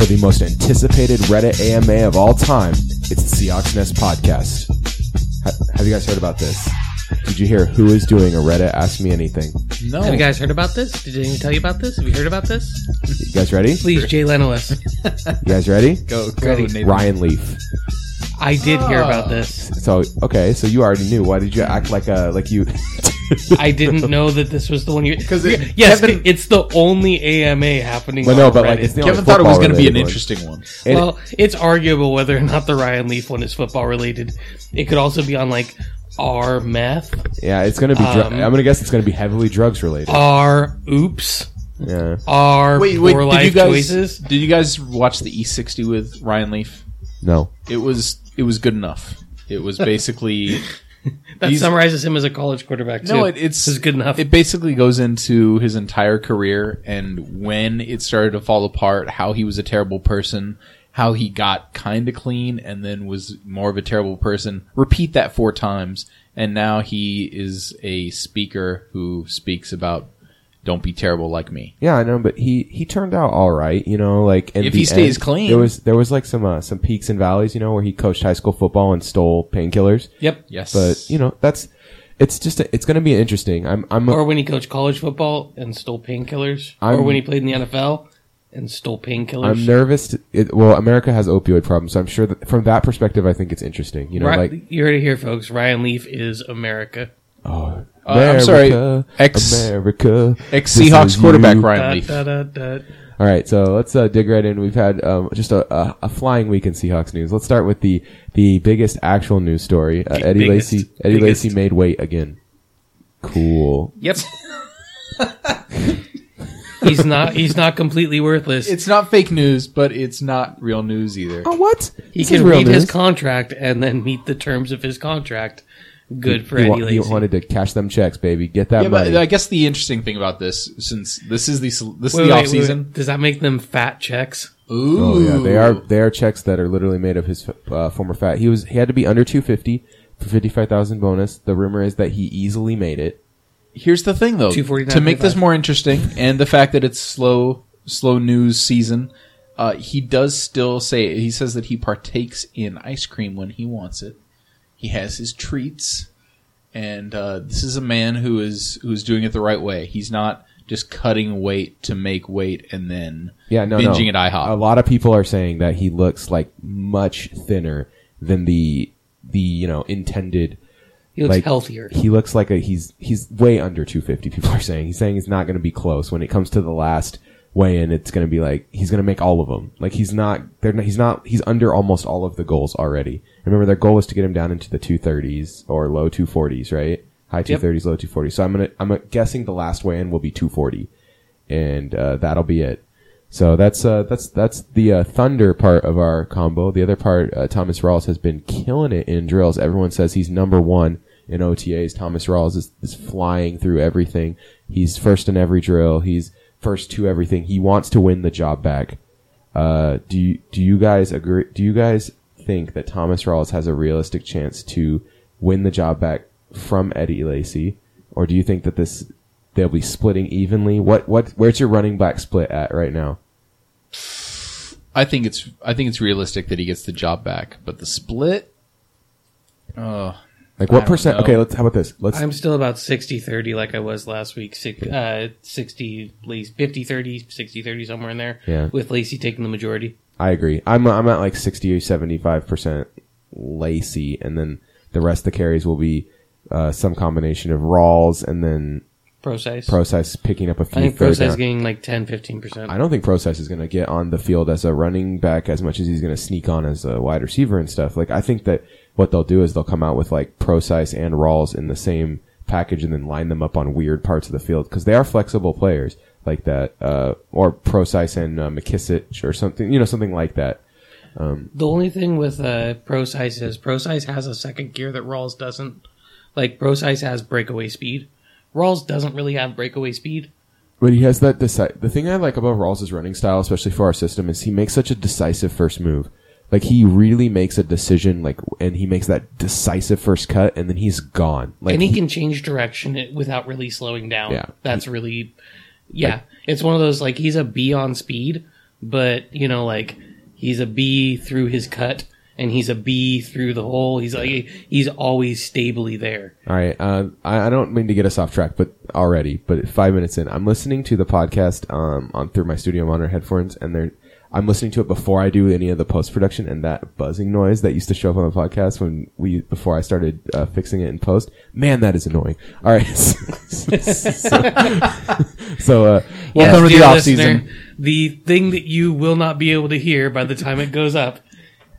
for the most anticipated Reddit AMA of all time. It's the Seahawks Nest podcast. Have you guys heard about this? Did you hear who is doing a Reddit Ask Me Anything? No. Have you guys heard about this? Did anyone tell you about this? Have you heard about this? You guys ready? Please, Jay Leno us. You guys ready? go, go, Ready. Nathan. Ryan Leaf. I did hear oh. about this. So okay, so you already knew. Why did you act like a like you? I didn't know that this was the one you. 'Cause it- yes, Kevin- it's the only AMA happening. Well, no, on but, like, it's the only Kevin thought it was going to be an football-related one. interesting one. And- well, it's arguable whether or not the Ryan Leaf one is football related. It could also be on like R meth, yeah, it's gonna be. Dr- Um, I'm gonna guess it's gonna be heavily drugs related. R oops, Yeah. R Wait, wait. poor Did life you guys choices. did you guys watch the E60 with Ryan Leaf? No. It was it was good enough. It was basically That He's- summarizes him as a college quarterback. Too. no. It, it's This is good enough. It basically goes into his entire career and when it started to fall apart, how he was a terrible person, how he got kind of clean and then was more of a terrible person. Repeat that four times, and now he is a speaker who speaks about don't be terrible like me. Yeah, I know, but he he turned out all right. You know, like If he stays end, clean. there was there was like some uh, some peaks and valleys. You know, where he coached high school football and stole painkillers. yep. Yes, But you know, that's it's just it's going to be interesting. I'm I'm Or when he coached college football and stole painkillers, or when he played in the NFL and stole painkillers. I'm nervous. To, it, well, America has opioid problems, so I'm sure that from that perspective, I think it's interesting. You know, Ri- like you heard it here, folks. Ryan Leaf is America. oh, Uh, I'm sorry, America, ex- America, ex this Seahawks is quarterback you. Ryan Leaf. da, da, da. All right, so let's uh, dig right in. We've had um, just a, a, a flying week in Seahawks news. Let's start with the the biggest actual news story. Uh, The Eddie biggest, Lacy Eddie biggest. Lacy made weight again. Cool. Yep. he's not. He's not completely worthless. It's not fake news, but it's not real news either. Oh, what? he This is can real read his news. contract and then meet the terms of his contract. Good for He, Eddie wa- he Lacy. wanted to cash them checks, baby. Get that Yeah, money. but I guess the interesting thing about this, since this is the this is the wait, off season, wait. Does that make them fat checks? Ooh, Oh yeah, they are they are checks that are literally made of his uh, former fat. He was he had to be under 250 for 55,000 bonus. The rumor is that he easily made it. Here's the thing, though, 249.5. to make this more interesting, and the fact that it's slow slow news season. Uh, he does still say he says that he partakes in ice cream when he wants it. He has his treats, and uh, this is a man who is who's doing it the right way. He's not just cutting weight to make weight and then Yeah, no, binging no. at IHOP. A lot of people are saying that he looks like much thinner than the the you know intended. He looks like, healthier. He looks like a he's he's way under 250. People are saying he's saying he's not going to be close when it comes to the last weigh in. It's going to be like he's going to make all of them. Like he's not. They're not, he's not. He's under almost all of the goals already. Remember their goal was to get him down into the 230s or low 240s, right? High Yep. 230s, low 240s. So I'm gonna I'm guessing the last weigh in will be 240, and uh, that'll be it. So that's uh, that's that's the uh, thunder part of our combo. The other part, uh, Thomas Rawls has been killing it in drills. Everyone says he's number one in OTAs. Thomas Rawls is, is flying through everything. He's first in every drill. He's first to everything. He wants to win the job back. Uh, do you, do you guys agree? Do you guys think that Thomas Rawls has a realistic chance to win the job back from Eddie Lacy, or do you think that this they'll be splitting evenly? What what where's your running back split at right now? I think it's I think it's realistic that he gets the job back, but the split. Oh, Like what percent? know. Okay, let's how about this? Let's I'm still about 60-30 like I was last week. Six, uh, 60, 50-30, 60-30, somewhere in there. Yeah. With Lacy taking the majority. I agree. I'm I'm at like 60 or 75 percent Lacy, and then the rest of the carries will be uh, some combination of Rawls and then Pro size. Prosise picking up a few I think third Prosise down. getting like 10, 15%. I don't think Prosise is going to get on the field as a running back as much as he's going to sneak on as a wide receiver and stuff. Like I think that what they'll do is they'll come out with like Prosise and Rawls in the same package and then line them up on weird parts of the field because they are flexible players like that, uh, or Prosise and uh, McKissic or something, you know, something like that. The only thing with uh, Prosise is Prosise has a second gear that Rawls doesn't. Like Prosise has breakaway speed. Rawls doesn't really have breakaway speed. But he has that deci- The thing I like about Rawls' running style, especially for our system, is he makes such a decisive first move. Like he really makes a decision, like, and he makes that decisive first cut, and then he's gone. Like and he, can change direction without really slowing down. Yeah. That's really Yeah, it's one of those like he's a B on speed, but you know, like he's a B through his cut, and he's a B through the hole. He's like he's always stably there. All right. Uh, I, I don't mean to get us off track, but already, but five minutes in, I'm listening to the podcast um, on through my studio monitor headphones, and they're I'm listening to it before I do any of the post production, and that buzzing noise that used to show up on the podcast when we before I started uh, fixing it in post, man, that is annoying. All right. so, so uh, Welcome to the off listener, season. The thing that you will not be able to hear by the time it goes up,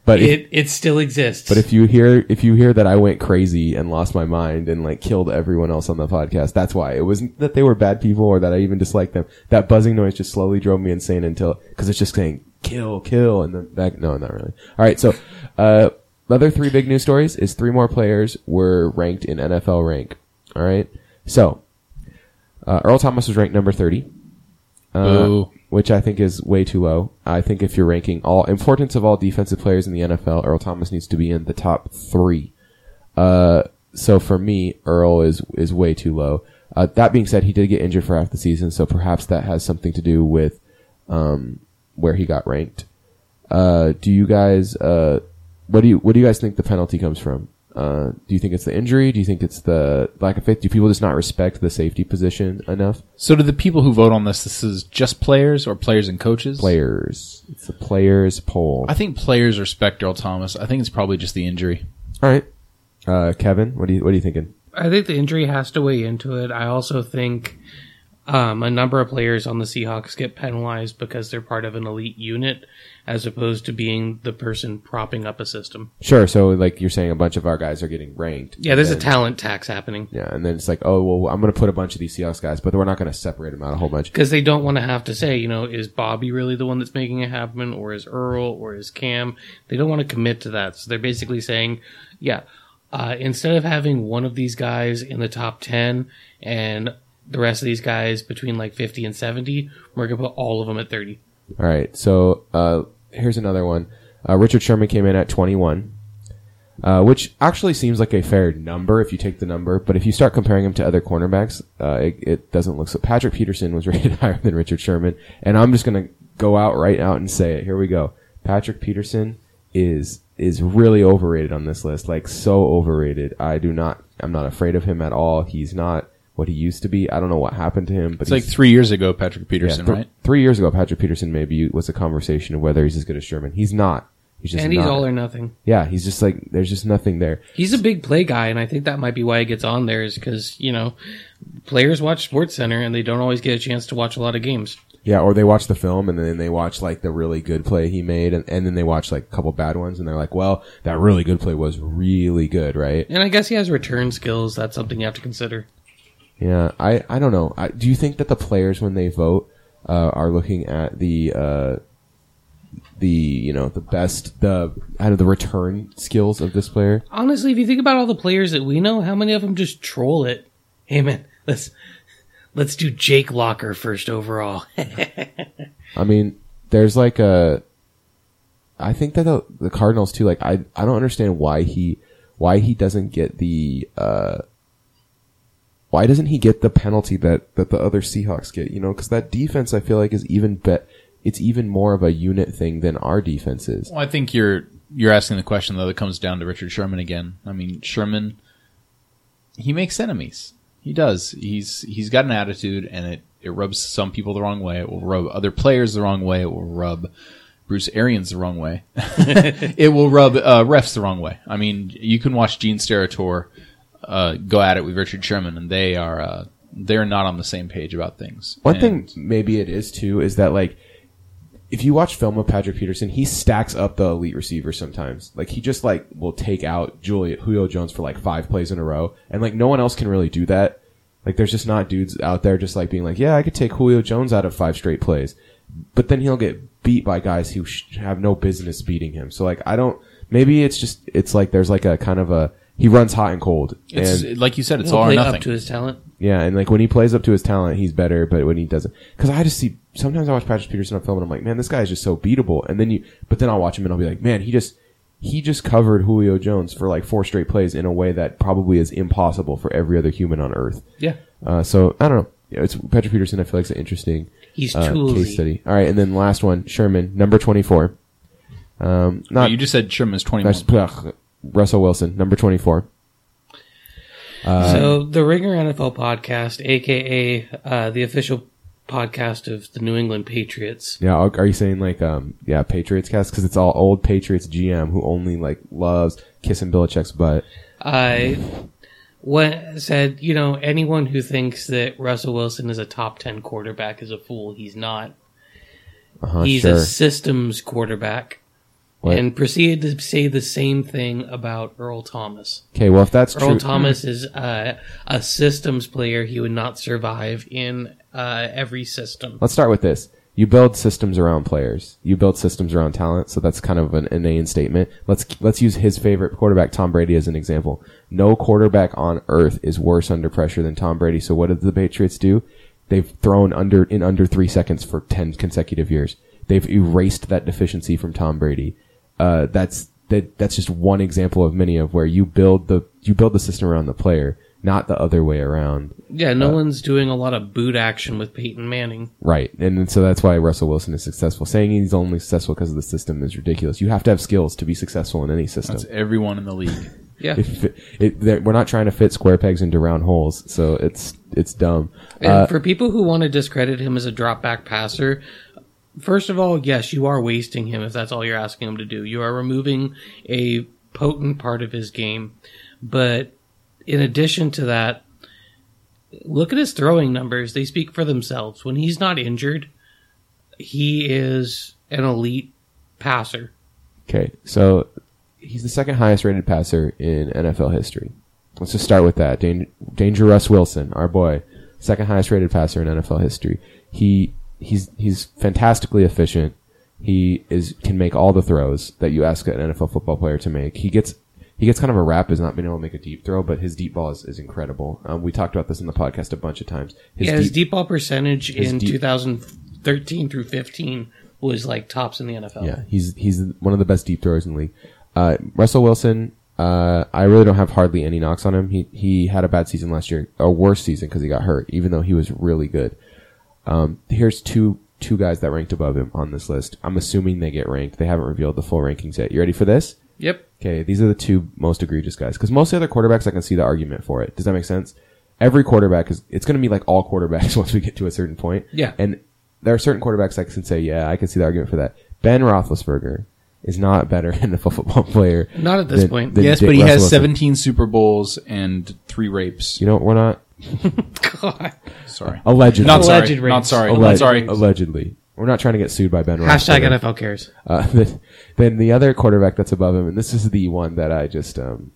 but if, it it still exists. But if you hear if you hear that I went crazy and lost my mind and like killed everyone else on the podcast, that's why. It wasn't that they were bad people or that I even disliked them. That buzzing noise just slowly drove me insane until because it's just saying kill, kill, and then back. No, not really. All right, so uh, other three big news stories is three more players were ranked in NFL rank. All right, so uh, Earl Thomas was ranked number thirty. Uh, Boo. Which I think is way too low. I think if you're ranking all importance of all defensive players in the NFL, Earl Thomas needs to be in the top three. Uh, so for me, Earl is is way too low. Uh, that being said, he did get injured for half the season, so perhaps that has something to do with um, where he got ranked. Uh, do you guys uh, what do you what do you guys think the penalty comes from? Uh, do you think it's the injury? Do you think it's the lack of faith? Do people just not respect the safety position enough? So, do the people who vote on this, this is just players or players and coaches? Players, it's a players poll. I think players respect Earl Thomas. I think it's probably just the injury. All right, uh, Kevin, what do you what are you thinking? I think the injury has to weigh into it. I also think um, a number of players on the Seahawks get penalized because they're part of an elite unit, as opposed to being the person propping up a system. Sure. So, like you're saying, a bunch of our guys are getting ranked. Yeah, there's a talent tax happening Yeah, and then it's like, oh well, I'm going to put a bunch of these Seahawks guys, but we're not going to separate them out a whole bunch. because they don't want to have to say, you know, is Bobby really the one that's making it happen, or is Earl, or is Cam? They don't want to commit to that, so they're basically saying, yeah, uh, instead of having one of these guys in the top ten and the rest of these guys between like 50 and 70, we're gonna put all of them at 30. All right. So uh, here's another one. Uh, Richard Sherman came in at 21, uh, which actually seems like a fair number if you take the number. But if you start comparing him to other cornerbacks, uh, it, it doesn't look so. Patrick Peterson was rated higher than Richard Sherman, and I'm just gonna go out right out and say it. Here we go. Patrick Peterson is is really overrated on this list. Like so overrated. I do not. I'm not afraid of him at all. He's not what he used to be. I don't know what happened to him, but It's like he's- three years ago, Patrick Peterson, th- right? Three years ago, Patrick Peterson maybe was a conversation of whether he's as good as Sherman. He's not. He's just and he's not. all or nothing. yeah, he's just like there's just nothing there. He's a big play guy, and I think that might be why he gets on there, is because, you know, players watch Sports Center and they don't always get a chance to watch a lot of games. Yeah, or they watch the film and then they watch like the really good play he made, and, and then they watch like a couple bad ones, and they're like, well, that really good play was really good, right? And I guess he has return skills. That's something you have to consider. Yeah, I I don't know. I, do you think that the players when they vote uh, are looking at the uh, the you know the best the out of the return skills of this player? Honestly, if you think about all the players that we know, how many of them just troll it? Hey man, let's let's do Jake Locker first overall. I mean, there's like a. I think that the, the Cardinals too. Like, I I don't understand why he why he doesn't get the uh. Why doesn't he get the penalty that that the other Seahawks get? You know, because that defense I feel like is even bet. It's even more of a unit thing than our defense is. Well, I think you're you're asking the question though that comes down to Richard Sherman again. I mean, Sherman, he makes enemies. He does. He's he's got an attitude, and it it rubs some people the wrong way. It will rub other players the wrong way. It will rub Bruce Arians the wrong way. it will rub uh, refs the wrong way. I mean, you can watch Gene Steratore uh, go at it with Richard Sherman, and they are uh, they're not on the same page about things. One And- thing maybe it is too is that like if you watch film of Patrick Peterson, he stacks up the elite receivers sometimes. Like he just like will take out Juliet Julio Jones for like five plays in a row, and like no one else can really do that. Like there's just not dudes out there just like being like, yeah, I could take Julio Jones out of five straight plays, but then he'll get beat by guys who sh- have no business beating him. So like I don't. Maybe it's just it's like there's like a kind of a he runs hot and cold, It's and like you said, it's He'll all or play nothing. up to his talent. yeah, and like when he plays up to his talent, he's better. But when he doesn't, because I just see sometimes I watch Patrick Peterson on film and I'm like, man, this guy is just so beatable. And then you, but then I'll watch him and I'll be like, man, he just he just covered Julio Jones for like four straight plays in a way that probably is impossible for every other human on earth. Yeah. Uh, so I don't know. yeah, it's Patrick Peterson. I feel like it's an interesting He's uh, toolsy. case study. All right, and then last one, Sherman, number twenty four. Um, No, not you just said Sherman's 21. ugh, Russell Wilson, number twenty four. Uh, so the Ringer NFL podcast, aka uh, the official podcast of the New England Patriots, Yeah, are you saying like um yeah Patriots cast because it's all old Patriots GM who only like loves kissing Belichick's butt. I what said, you know, anyone who thinks that Russell Wilson is a top 10 quarterback is a fool. He's not. Uh-huh, He's sure. a systems quarterback. What? And proceeded to say the same thing about Earl Thomas. Okay, well if that's true. Earl true, Thomas is uh, a systems player. He would not survive in uh, every system. let's start with this. You build systems around players. You build systems around talent. So that's kind of an inane statement. Let's let's use his favorite quarterback, Tom Brady, as an example. No quarterback on earth is worse under pressure than Tom Brady. So what did the Patriots do? They've thrown under in under three seconds for ten consecutive years. They've erased that deficiency from Tom Brady. Uh, that's that. That's just one example of many of where you build the you build the system around the player, not the other way around. Yeah, Uh, no one's doing a lot of boot action with Peyton Manning. Right. And so that's why Russell Wilson is successful. Saying he's only successful because of the system is ridiculous. You have to have skills to be successful in any system. That's everyone in the league. Yeah. It, it, we're not trying to fit square pegs into round holes, so it's it's dumb. And Uh, for people who want to discredit him as a drop back passer, first of all, yes, you are wasting him if that's all you're asking him to do. You are removing a potent part of his game. But in addition to that, look at his throwing numbers. They speak for themselves. When he's not injured, he is an elite passer. okay, so he's the second highest rated passer in NFL history. Let's just start with that. Dan- Danger Russ Wilson, our boy, second highest rated passer in NFL history. He he's he's fantastically efficient. He is can make all the throws that you ask an NFL football player to make. He gets he gets kind of a rap as not being able to make a deep throw, but his deep ball is, is incredible. Um, we talked about this in the podcast a bunch of times. His yeah, his deep, deep ball percentage in deep- 2013 through 15 was like tops in the NFL. yeah, he's he's one of the best deep throwers in the league. Uh, Russell Wilson, uh, I really don't have hardly any knocks on him. He he had a bad season last year, a worse season because he got hurt, even though he was really good. Um, here's two two guys that ranked above him on this list. I'm assuming they get ranked. They haven't revealed the full rankings yet. You ready for this? Yep. Okay, these are the two most egregious guys. Because most of the other quarterbacks, I can see the argument for it. Does that make sense? Every quarterback is, it's going to be like all quarterbacks once we get to a certain point. Yeah. And there are certain quarterbacks I can say, yeah, I can see the argument for that. Ben Roethlisberger is not better than a better NFL football player. Not at this than- point. than yes, Dick but he Russell has Wilson. 17 Super Bowls and three rapes. You know, we're not, God. Sorry. allegedly. Not sorry. Alleged Not sorry. Alleg- Not sorry. Allegedly. We're not trying to get sued by Ben Hashtag Roethlisberger. NFL cares. Uh, then, then the other quarterback that's above him, and this is the one that I just, um,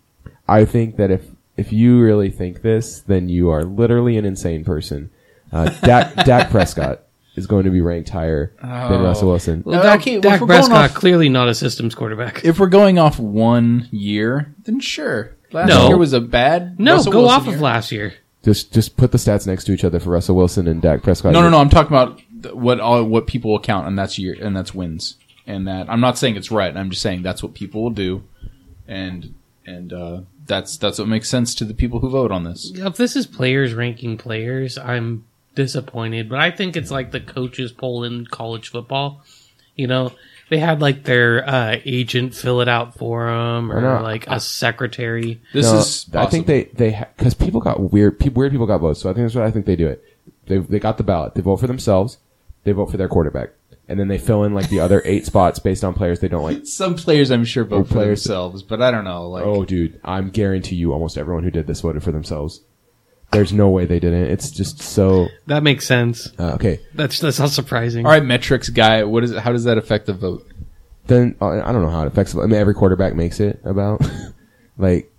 I think that if if you really think this, then you are literally an insane person. Uh, Dak, Dak Prescott is going to be ranked higher than Oh. Russell Wilson. Well, Dak, okay, well, Dak if we're going Prescott off- clearly not a systems quarterback. If we're going off one year, then sure. Last No. year was a bad. no, Russell go Wilson off of last year. Just just put the stats next to each other for Russell Wilson and Dak Prescott. No, no, no. I'm talking about th- what all what people will count, and that's year, and that's wins. And that I'm not saying it's right. I'm just saying that's what people will do, and and uh, that's that's what makes sense to the people who vote on this. If this is players ranking players, I'm disappointed. But I think it's like the coaches poll in college football. You know, they had like their uh, agent fill it out for them, or no, like a secretary. This No, is. I think possible. they they because people got weird. Pe- weird people got votes, so I think that's what I think they do it. They they got the ballot. They vote for themselves. They vote for their quarterback, and then they fill in like the other eight spots based on players they don't like. some players I'm sure vote for players- themselves, but I don't know. Like, Oh, dude, I'm guarantee you, almost everyone who did this voted for themselves. There's no way they didn't. It's just so That makes sense. uh, okay. That's that's not surprising. all right, metrics guy. What is it? How does that affect the vote? Then uh, I don't know how it affects. I mean, every quarterback makes it about like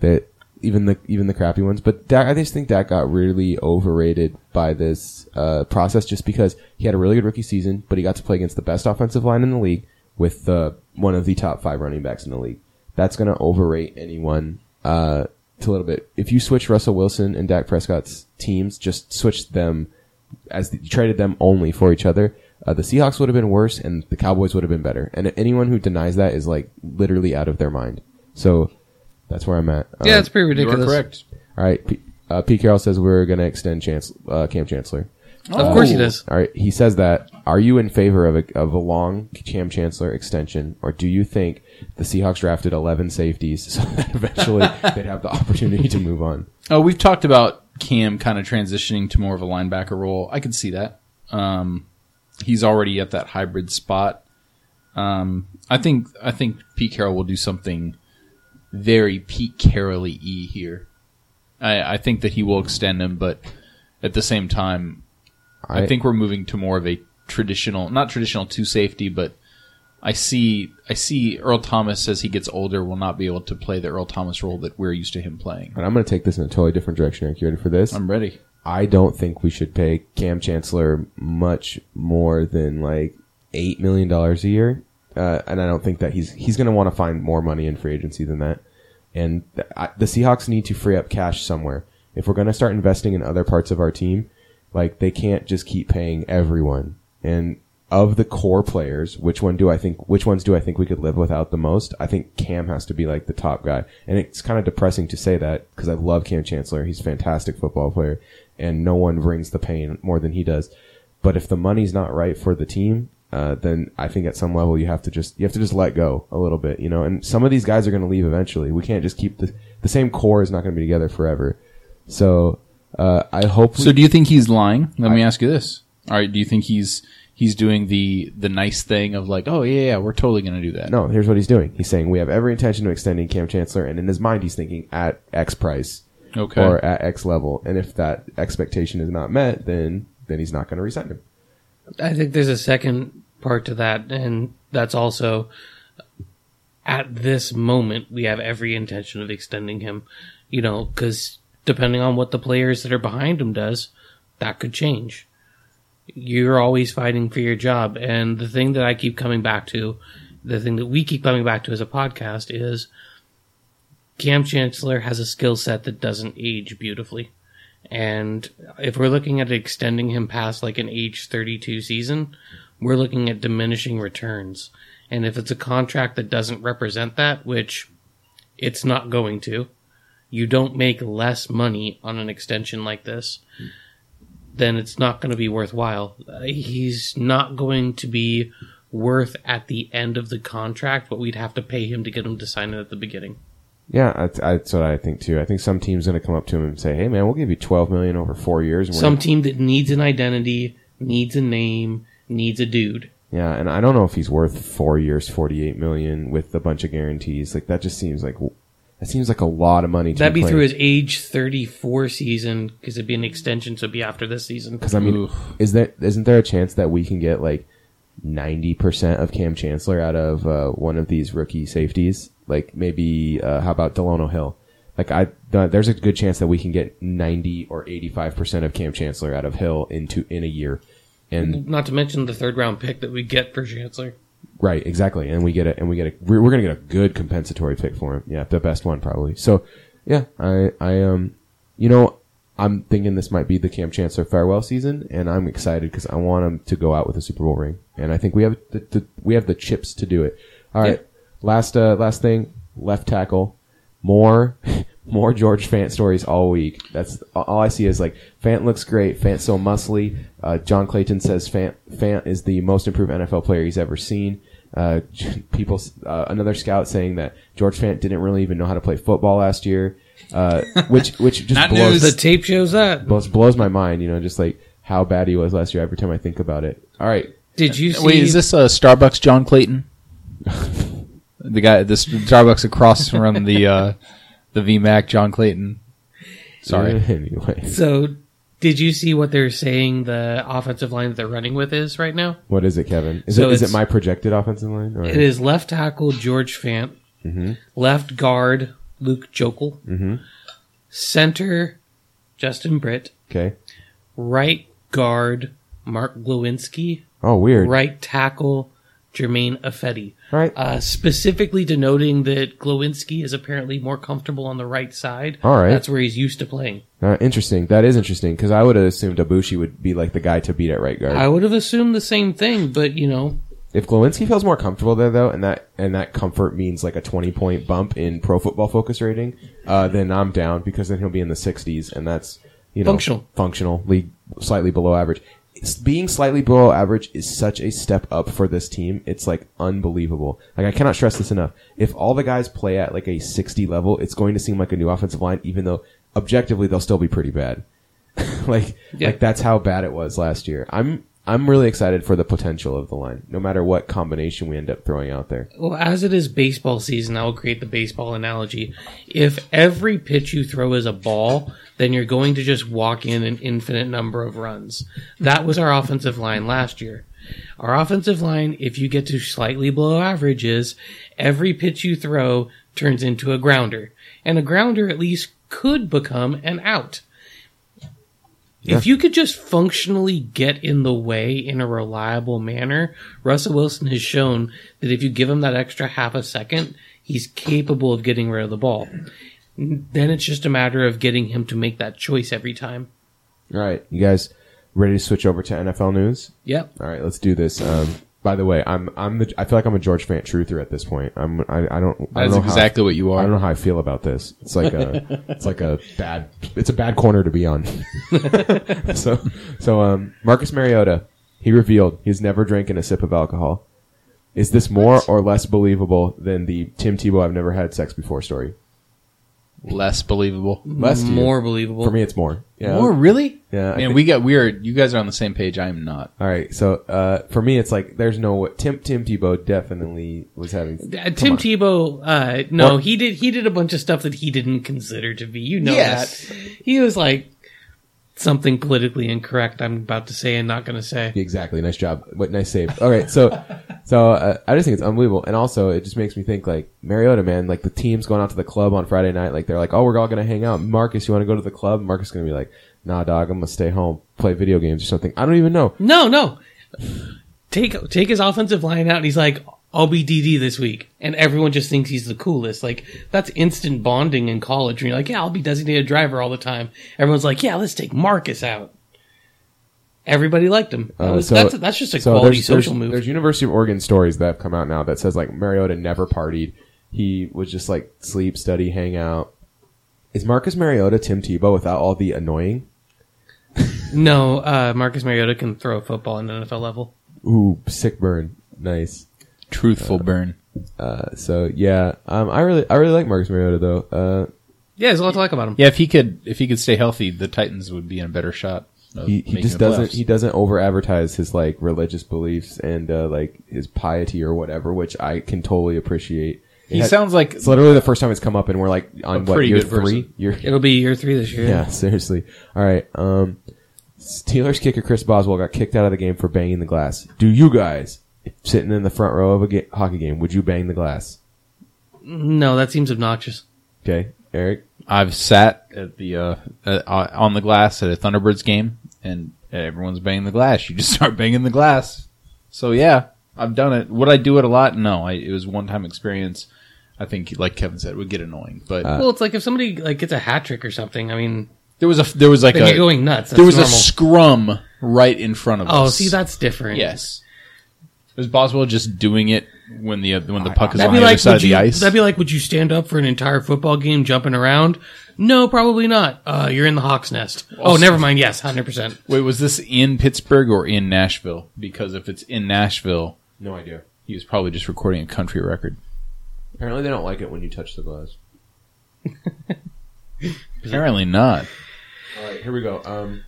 that. Even the even the crappy ones, but Dak, I just think Dak got really overrated by this uh, process just because he had a really good rookie season, but he got to play against the best offensive line in the league with uh, one of the top five running backs in the league. That's going to overrate anyone uh, to a little bit. If you switch Russell Wilson and Dak Prescott's teams, just switch them as the, you traded them only for each other, uh, the Seahawks would have been worse and the Cowboys would have been better. And anyone who denies that is like literally out of their mind. So that's where I'm at. yeah, Um, it's pretty You are ridiculous. correct. all right. P- Uh, Pete Carroll says we're going to extend Chance, uh, Cam Chancellor. Of course he does. All right, he says that. Are you in favor of a, of a long Cam Chancellor extension, or do you think the Seahawks drafted 11 safeties so that eventually they'd have the opportunity to move on? Oh, we've talked about Cam kind of transitioning to more of a linebacker role. I could see that. Um, he's already at that hybrid spot. Um, I think I think Pete Carroll will do something very Pete Carroll y here. I, I think that he will extend him, but at the same time, I, I- think we're moving to more of a traditional, not traditional two safety, but I see I see Earl Thomas as he gets older will not be able to play the Earl Thomas role that we're used to him playing. And I'm going to take this in a totally different direction. Eric, you ready for this? I'm ready. I don't think we should pay Cam Chancellor much more than like eight million dollars a year, uh, and I don't think that he's he's going to want to find more money in free agency than that. And th- I, the Seahawks need to free up cash somewhere. If we're going to start investing in other parts of our team, like they can't just keep paying everyone. And of the core players, which one do I think? Which ones do I think we could live without the most? I think Cam has to be like the top guy, and it's kind of depressing to say that because I love Cam Chancellor. He's a fantastic football player, and no one brings the pain more than he does. But if the money's not right for the team, uh, then I think at some level you have to just you have to just let go a little bit, you know. And some of these guys are going to leave eventually. We can't just keep the the same core is not going to be together forever. So uh, I hope. we- So do you think he's lying? Let me ask you this. All right, do you think he's he's doing the the nice thing of like, oh yeah, yeah, we're totally going to do that. No, here's what he's doing. He's saying we have every intention of extending Cam Chancellor, and in his mind, he's thinking at X price Okay. or at X level. And if that expectation is not met, then then he's not going to resign him. I think there's a second part to that, and that's also at this moment we have every intention of extending him. You know, because depending on what the players that are behind him does, that could change. You're always fighting for your job, and the thing that I keep coming back to, the thing that we keep coming back to as a podcast is Cam Chancellor has a skill set that doesn't age beautifully. And if we're looking at extending him past like an age 32 season, we're looking at diminishing returns. And if it's a contract that doesn't represent that, which it's not going to, you don't make less money on an extension like this, then it's not going to be worthwhile. He's not going to be worth at the end of the contract what we'd have to pay him to get him to sign it at the beginning. Yeah, that's, that's what I think too. I think some team's going to come up to him and say, "Hey, man, we'll give you twelve million over four years." And Some gonna- team that needs an identity, needs a name, needs a dude. yeah, and I don't know if he's worth four years, forty-eight million with a bunch of guarantees. Like that just seems like that seems like a lot of money. To That'd be playing. through his age 34 season because it'd be an extension, so it'd be after this season. Because I mean, Oof. is there isn't there a chance that we can get like ninety percent of Cam Chancellor out of uh, one of these rookie safeties? Like maybe uh, how about Delano Hill? Like I, there's a good chance that we can get ninety or eighty five percent of Cam Chancellor out of Hill into in a year, and Not to mention the third round pick that we get for Chancellor. Right, exactly, and we get it, and we get a we're, we're gonna get a good compensatory pick for him. Yeah, the best one probably. So yeah, I I um, you know. I'm thinking this might be the Cam Chancellor farewell season, and I'm excited because I want him to go out with a Super Bowl ring, and I think we have the, the we have the chips to do it. All right, last uh, last thing, left tackle, more more George Fant stories all week. That's all I see is like Fant looks great, Fant's so muscly. Uh, John Clayton says Fant Fant is the most improved NFL player he's ever seen. Uh, people, uh, another scout saying that George Fant didn't really even know how to play football last year, uh, which which just Not blows news. The tape shows that. blows, blows my mind, you know, just like how bad he was last year every time I think about it. All right. Did you see? Wait, is this a Starbucks John Clayton? the guy, this Starbucks across from the uh, the VMAC John Clayton. Sorry. anyway, So, did you see what they're saying the offensive line that they're running with is right now? what is it, Kevin? Is So it is it it's- my projected offensive line? Or? It is left tackle George Fant, Mm-hmm. left guard Luke Joeckel, center Justin Britt, Okay. right guard Mark Glowinski, Oh, weird. right tackle Germain Ifedi. Right. Uh, specifically denoting that Glowinski is apparently more comfortable on the right side. All right. That's where he's used to playing. Uh, interesting. That is interesting because I would have assumed Aboushi would be like the guy to beat at right guard. I would have assumed the same thing, but you know, If Glowinski feels more comfortable there, though, and that and that comfort means like a twenty point bump in Pro Football Focus rating, uh, then I'm down because then he'll be in the sixties, and that's you know Functional. functional, league slightly below average. Being slightly below average is such a step up for this team. It's like unbelievable. Like I cannot stress this enough. If all the guys play at like a sixty level, it's going to seem like a new offensive line, even though objectively they'll still be pretty bad. like Yeah. like that's how bad it was last year. I'm I'm really excited for the potential of the line, no matter what combination we end up throwing out there. Well, as it is baseball season, I will create the baseball analogy. If every pitch you throw is a ball, then you're going to just walk in an infinite number of runs. That was our offensive line last year. Our offensive line, if you get to slightly below averages, every pitch you throw turns into a grounder. And a grounder at least could become an out. If you could just functionally get in the way in a reliable manner, Russell Wilson has shown that if you give him that extra half a second, he's capable of getting rid of the ball. Then it's just a matter of getting him to make that choice every time. All right, you guys ready to switch over to NFL news? Yep. All right, let's do this. Um, by the way, I'm I'm the I feel like I'm a George Fant truther at this point. I'm I, I don't I That's don't know exactly how, what you are. I don't are. know how I feel about this. It's like a it's like a bad it's a bad corner to be on. so so um Marcus Mariota he revealed he's never drank in a sip of alcohol. Is this more or less believable than the Tim Tebow I've never had sex before story? Less believable. Less to you. More believable. For me, it's more. Yeah. More really? Yeah, I Man, think- we got we are. You guys are on the same page. I am not. All right. So uh, for me, it's like there's no Tim Tim Tebow definitely was having. Uh, come Tim on. Tebow, uh, no, Or- he did. He did a bunch of stuff that he didn't consider to be. You know Yes. that he was like something politically incorrect. I'm about to say and not going to say. Exactly. Nice job. What nice save. All right. So, so uh, I just think it's unbelievable, and also it just makes me think like Mariota, man. Like the team's going out to the club on Friday night. Like they're like, oh, we're all gonna hang out. Marcus, you want to go to the club? Marcus is gonna be like, nah, dog, I'm gonna stay home, play video games or something. I don't even know. No, no. Take take his offensive line out, and he's like, "I'll be DD this week," and everyone just thinks he's the coolest. Like that's instant bonding in college. And you're like, "Yeah, I'll be designated driver all the time." Everyone's like, "Yeah, let's take Marcus out." Everybody liked him. That Uh, was- so- that's that's just a so quality there's, social there's, move. There's University of Oregon stories that have come out now that says like Mariota never partied. He was just like sleep, study, hang out. Is Marcus Mariota Tim Tebow without all the annoying? no, uh, Marcus Mariota can throw a football at an NFL level. Ooh, sick burn. Nice. Truthful burn. Uh, so yeah, um, I really, I really like Marcus Mariota though. Uh, Yeah, there's a lot to like about him. Yeah, if he could, if he could stay healthy, the Titans would be in a better shot. of he, he making just the doesn't, playoffs. he doesn't over advertise his like religious beliefs and, uh, like his piety or whatever, which I can totally appreciate. It He had- sounds like it's literally the first time it's come up and we're like on what pretty year good person. three? Year, It'll be year three this year. Yeah, seriously. All right. Um, Steelers kicker Chris Boswell got kicked out of the game for banging the glass. Do you guys, sitting in the front row of a ga- hockey game, would you bang the glass? No, that seems obnoxious. Okay, Eric. I've sat at the uh, uh, on the glass at a Thunderbirds game, and everyone's banging the glass. You just start banging the glass. So yeah, I've done it. Would I do it a lot? No, I, it was one time experience. I think, like Kevin said, it would get annoying. But Uh, well, it's like if somebody like gets a hat trick or something. I mean, there was a there was like a you're going nuts. That's there was normal. a scrum right in front of oh, us. Oh, see, that's different. yes. Was Boswell just doing it when the when the puck is on be the other side would of the ice? that'd be like, would you stand up for an entire football game jumping around? No, probably not. Uh, you're in the Hawk's nest. Oh, never mind. Yes, hundred percent. Wait, was this in Pittsburgh or in Nashville? Because if it's in Nashville, No idea. he was probably just recording a country record. Apparently, they don't like it when you touch the glass. Apparently not. All right, here we go. Um,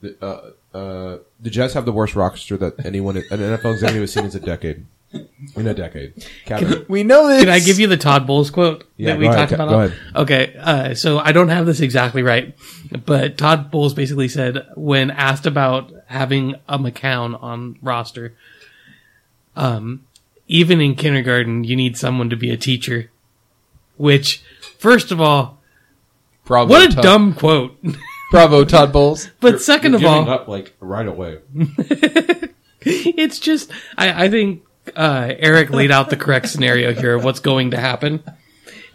the, uh, uh, the Jets have the worst roster that anyone, an NFL executive has seen in a decade. In a decade. Kevin. We know this. Can I give you the Todd Bowles quote Yeah, that we go ahead, talked about? go ahead. Okay, uh, so I don't have this exactly right, but Todd Bowles basically said when asked about having a McCown on roster, um, even in kindergarten, you need someone to be a teacher. Which, first of all, Bravo, what a Todd, dumb quote. Bravo, Todd Bowles. but second of all, up like right away. it's just I, I think uh, Eric laid out the correct scenario here of what's going to happen.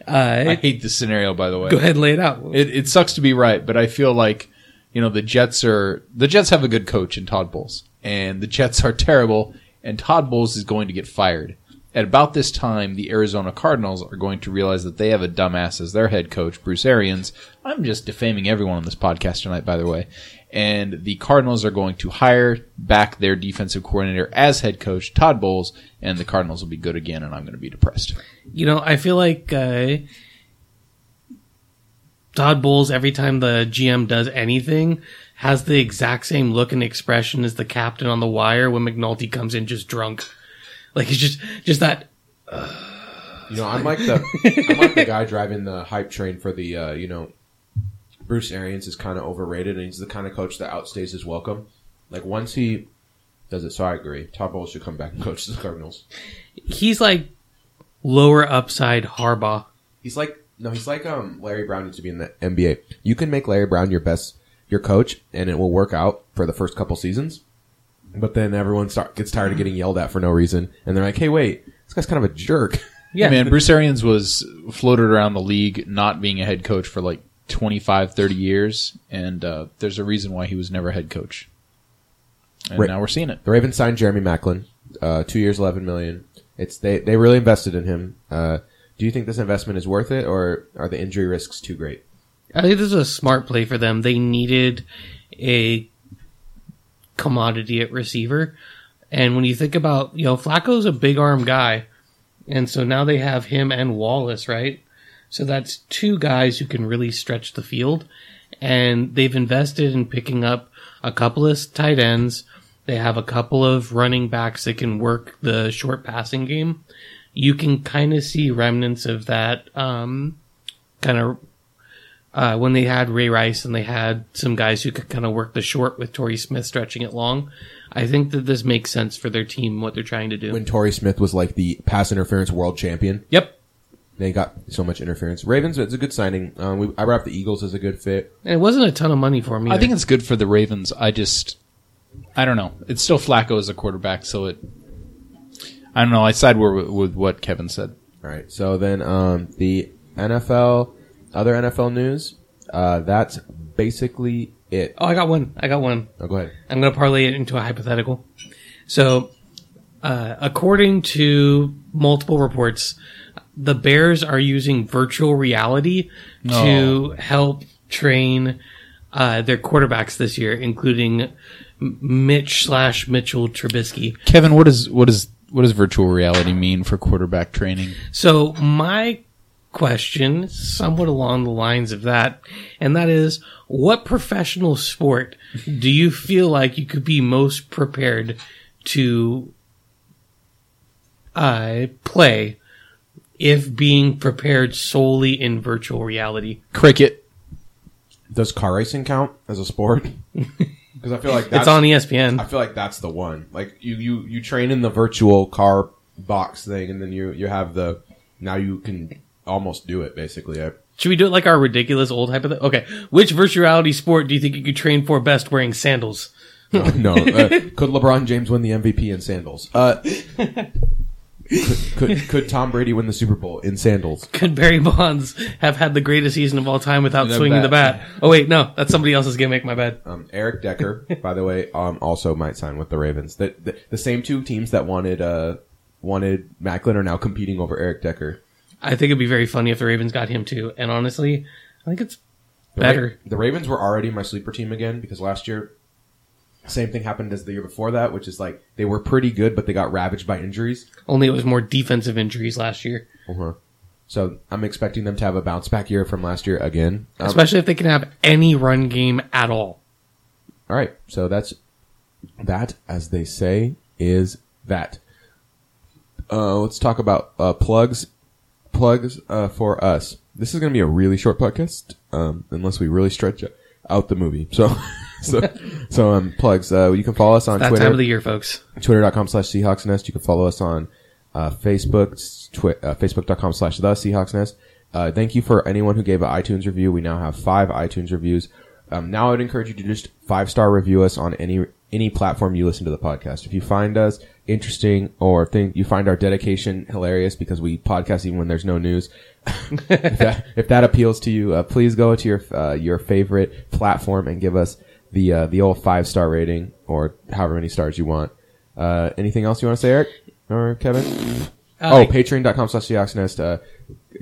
I Uh, hate this scenario, by the way. go ahead, and lay it out. It, it sucks to be right, but I feel like you know the Jets are the Jets have a good coach in Todd Bowles. and the Jets are terrible, and Todd Bowles is going to get fired. At about this time, the Arizona Cardinals are going to realize that they have a dumbass as their head coach, Bruce Arians. I'm just defaming everyone on this podcast tonight, by the way. And the Cardinals are going to hire back their defensive coordinator as head coach, Todd Bowles, and the Cardinals will be good again, and I'm going to be depressed. You know, I feel like uh, Todd Bowles, every time the GM does anything, has the exact same look and expression as the captain on the wire when McNulty comes in just drunk. Like he's just just that. You know, I'm like the I'm like the guy driving the hype train for the uh, you know, Bruce Arians is kind of overrated, and he's the kind of coach that outstays his welcome. Like once he does it, so I agree. Todd Bowles should come back and coach the Cardinals. He's like lower upside Harbaugh. He's like no, he's like um Larry Brown needs to be in the NBA. You can make Larry Brown your best your coach, and it will work out for the first couple seasons. But then everyone start gets tired of getting yelled at for no reason, and they're like, "Hey, wait, this guy's kind of a jerk." Yeah, man. Bruce Arians was floated around the league not being a head coach for like 25, 30 years, and uh, there's a reason why he was never head coach. And Right. now we're seeing it. The Ravens signed Jeremy Maclin, uh, two years, eleven million. It's they they really invested in him. Uh, do you think this investment is worth it, or are the injury risks too great? I think this is a smart play for them. They needed a commodity at receiver. And when you think about, you know, Flacco's a big arm guy. And so now they have him and Wallace, right? So that's two guys who can really stretch the field. And they've invested in picking up a couple of tight ends. They have a couple of running backs that can work the short passing game. You can kind of see remnants of that, um, kind of uh, when they had Ray Rice and they had some guys who could kind of work the short with Torrey Smith stretching it long. I think that this makes sense for their team, what they're trying to do. When Torrey Smith was like the pass interference world champion, yep. they got so much interference. Ravens, it's a good signing. Um, we, I wrap the Eagles as a good fit. And it wasn't a ton of money for me. I think it's good for the Ravens. I just, I don't know. It's still Flacco as a quarterback, so it. I don't know. I side with, with what Kevin said. All right. So then, um, the NFL, other NFL news. Uh, that's basically it. Oh, I got one. I got one. Oh, go ahead. I'm going to parlay it into a hypothetical. So, uh, according to multiple reports, the Bears are using virtual reality to help train uh, their quarterbacks this year, including Mitch slash Mitchell Trubisky. Kevin, what is what is what does virtual reality mean for quarterback training? So my question, somewhat along the lines of that, and that is, what professional sport do you feel like you could be most prepared to uh, play if being prepared solely in virtual reality? Cricket. Does car racing count as a sport? Because I feel like that's It's on ESPN. I feel like that's the one. Like you, you, you train in the virtual car box thing, and then you, you have the now you can almost do it basically. I, Should we do it like our ridiculous old hypothetical? Okay, which virtual reality sport do you think you could train for best wearing sandals? no, no. Uh, could LeBron James win the MVP in sandals? Uh, could, could could Tom Brady win the Super Bowl in sandals? Could Barry Bonds have had the greatest season of all time without The swinging the bat. bat? Oh wait, no, that's somebody else's gimmick. My bad. Um, Eric Decker, by the way, um, also might sign with the Ravens. The, the, the same two teams that wanted uh, wanted Maclin are now competing over Eric Decker. I think it'd be very funny if the Ravens got him too. And honestly, I think it's The Ra- better. the Ravens were already my sleeper team again because last year, same thing happened as the year before that, which is like they were pretty good, but they got ravaged by injuries. Only it was more defensive injuries last year, Uh-huh. So I'm expecting them to have a bounce back year from last year again. Um, especially if they can have any run game at all. all right, so that's that, as they say, is that. Uh, let's talk about uh, plugs. Plugs uh, for us. This is going to be a really short podcast, um, unless we really stretch out the movie. So, so, so um, plugs. Uh, you can follow us on That Twitter. time of the year, folks. twitter.com slash Seahawks Nest. You can follow us on uh, Facebook, twi- uh, facebook.com slash the Seahawks Nest. Uh, thank you for anyone who gave an iTunes review. We now have five iTunes reviews. Um, now I'd encourage you to just five star review us on any any platform you listen to the podcast. If you find us interesting or think you find our dedication hilarious because we podcast even when there's no news, if, that, if that appeals to you, uh, please go to your uh, your favorite platform and give us the uh, the old five star rating or however many stars you want. Uh, anything else you want to say, Eric or Kevin? oh, patreon.com slash the. Uh,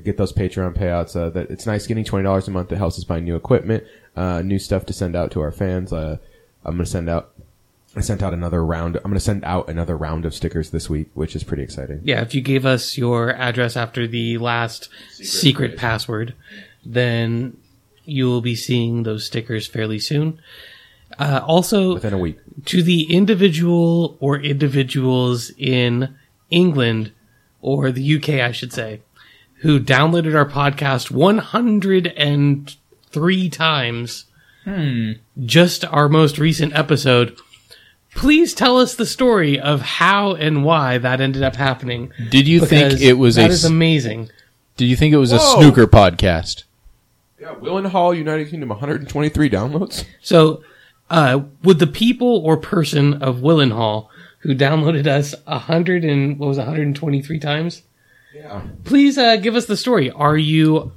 get those Patreon payouts. Uh, that it's nice getting twenty dollars a month. It helps us buy new equipment, uh, new stuff to send out to our fans. Uh, I'm gonna send out. I sent out another round. I'm gonna send out another round of stickers this week, which is pretty exciting. Yeah, if you gave us your address after the last secret, password, then you will be seeing those stickers fairly soon. Uh, also, Within a week. to the individual or individuals in England or the UK, I should say, who downloaded our podcast 103 times, just our most recent episode. Please tell us the story of how and why that ended up happening. Did you think it was a? that is amazing. did you think it was a snooker podcast? Yeah, Willenhall, United Kingdom, 123 downloads. So, uh, would the people or person of Willenhall who downloaded us hundred and what was 123 times? Yeah. Please uh, give us the story. Are you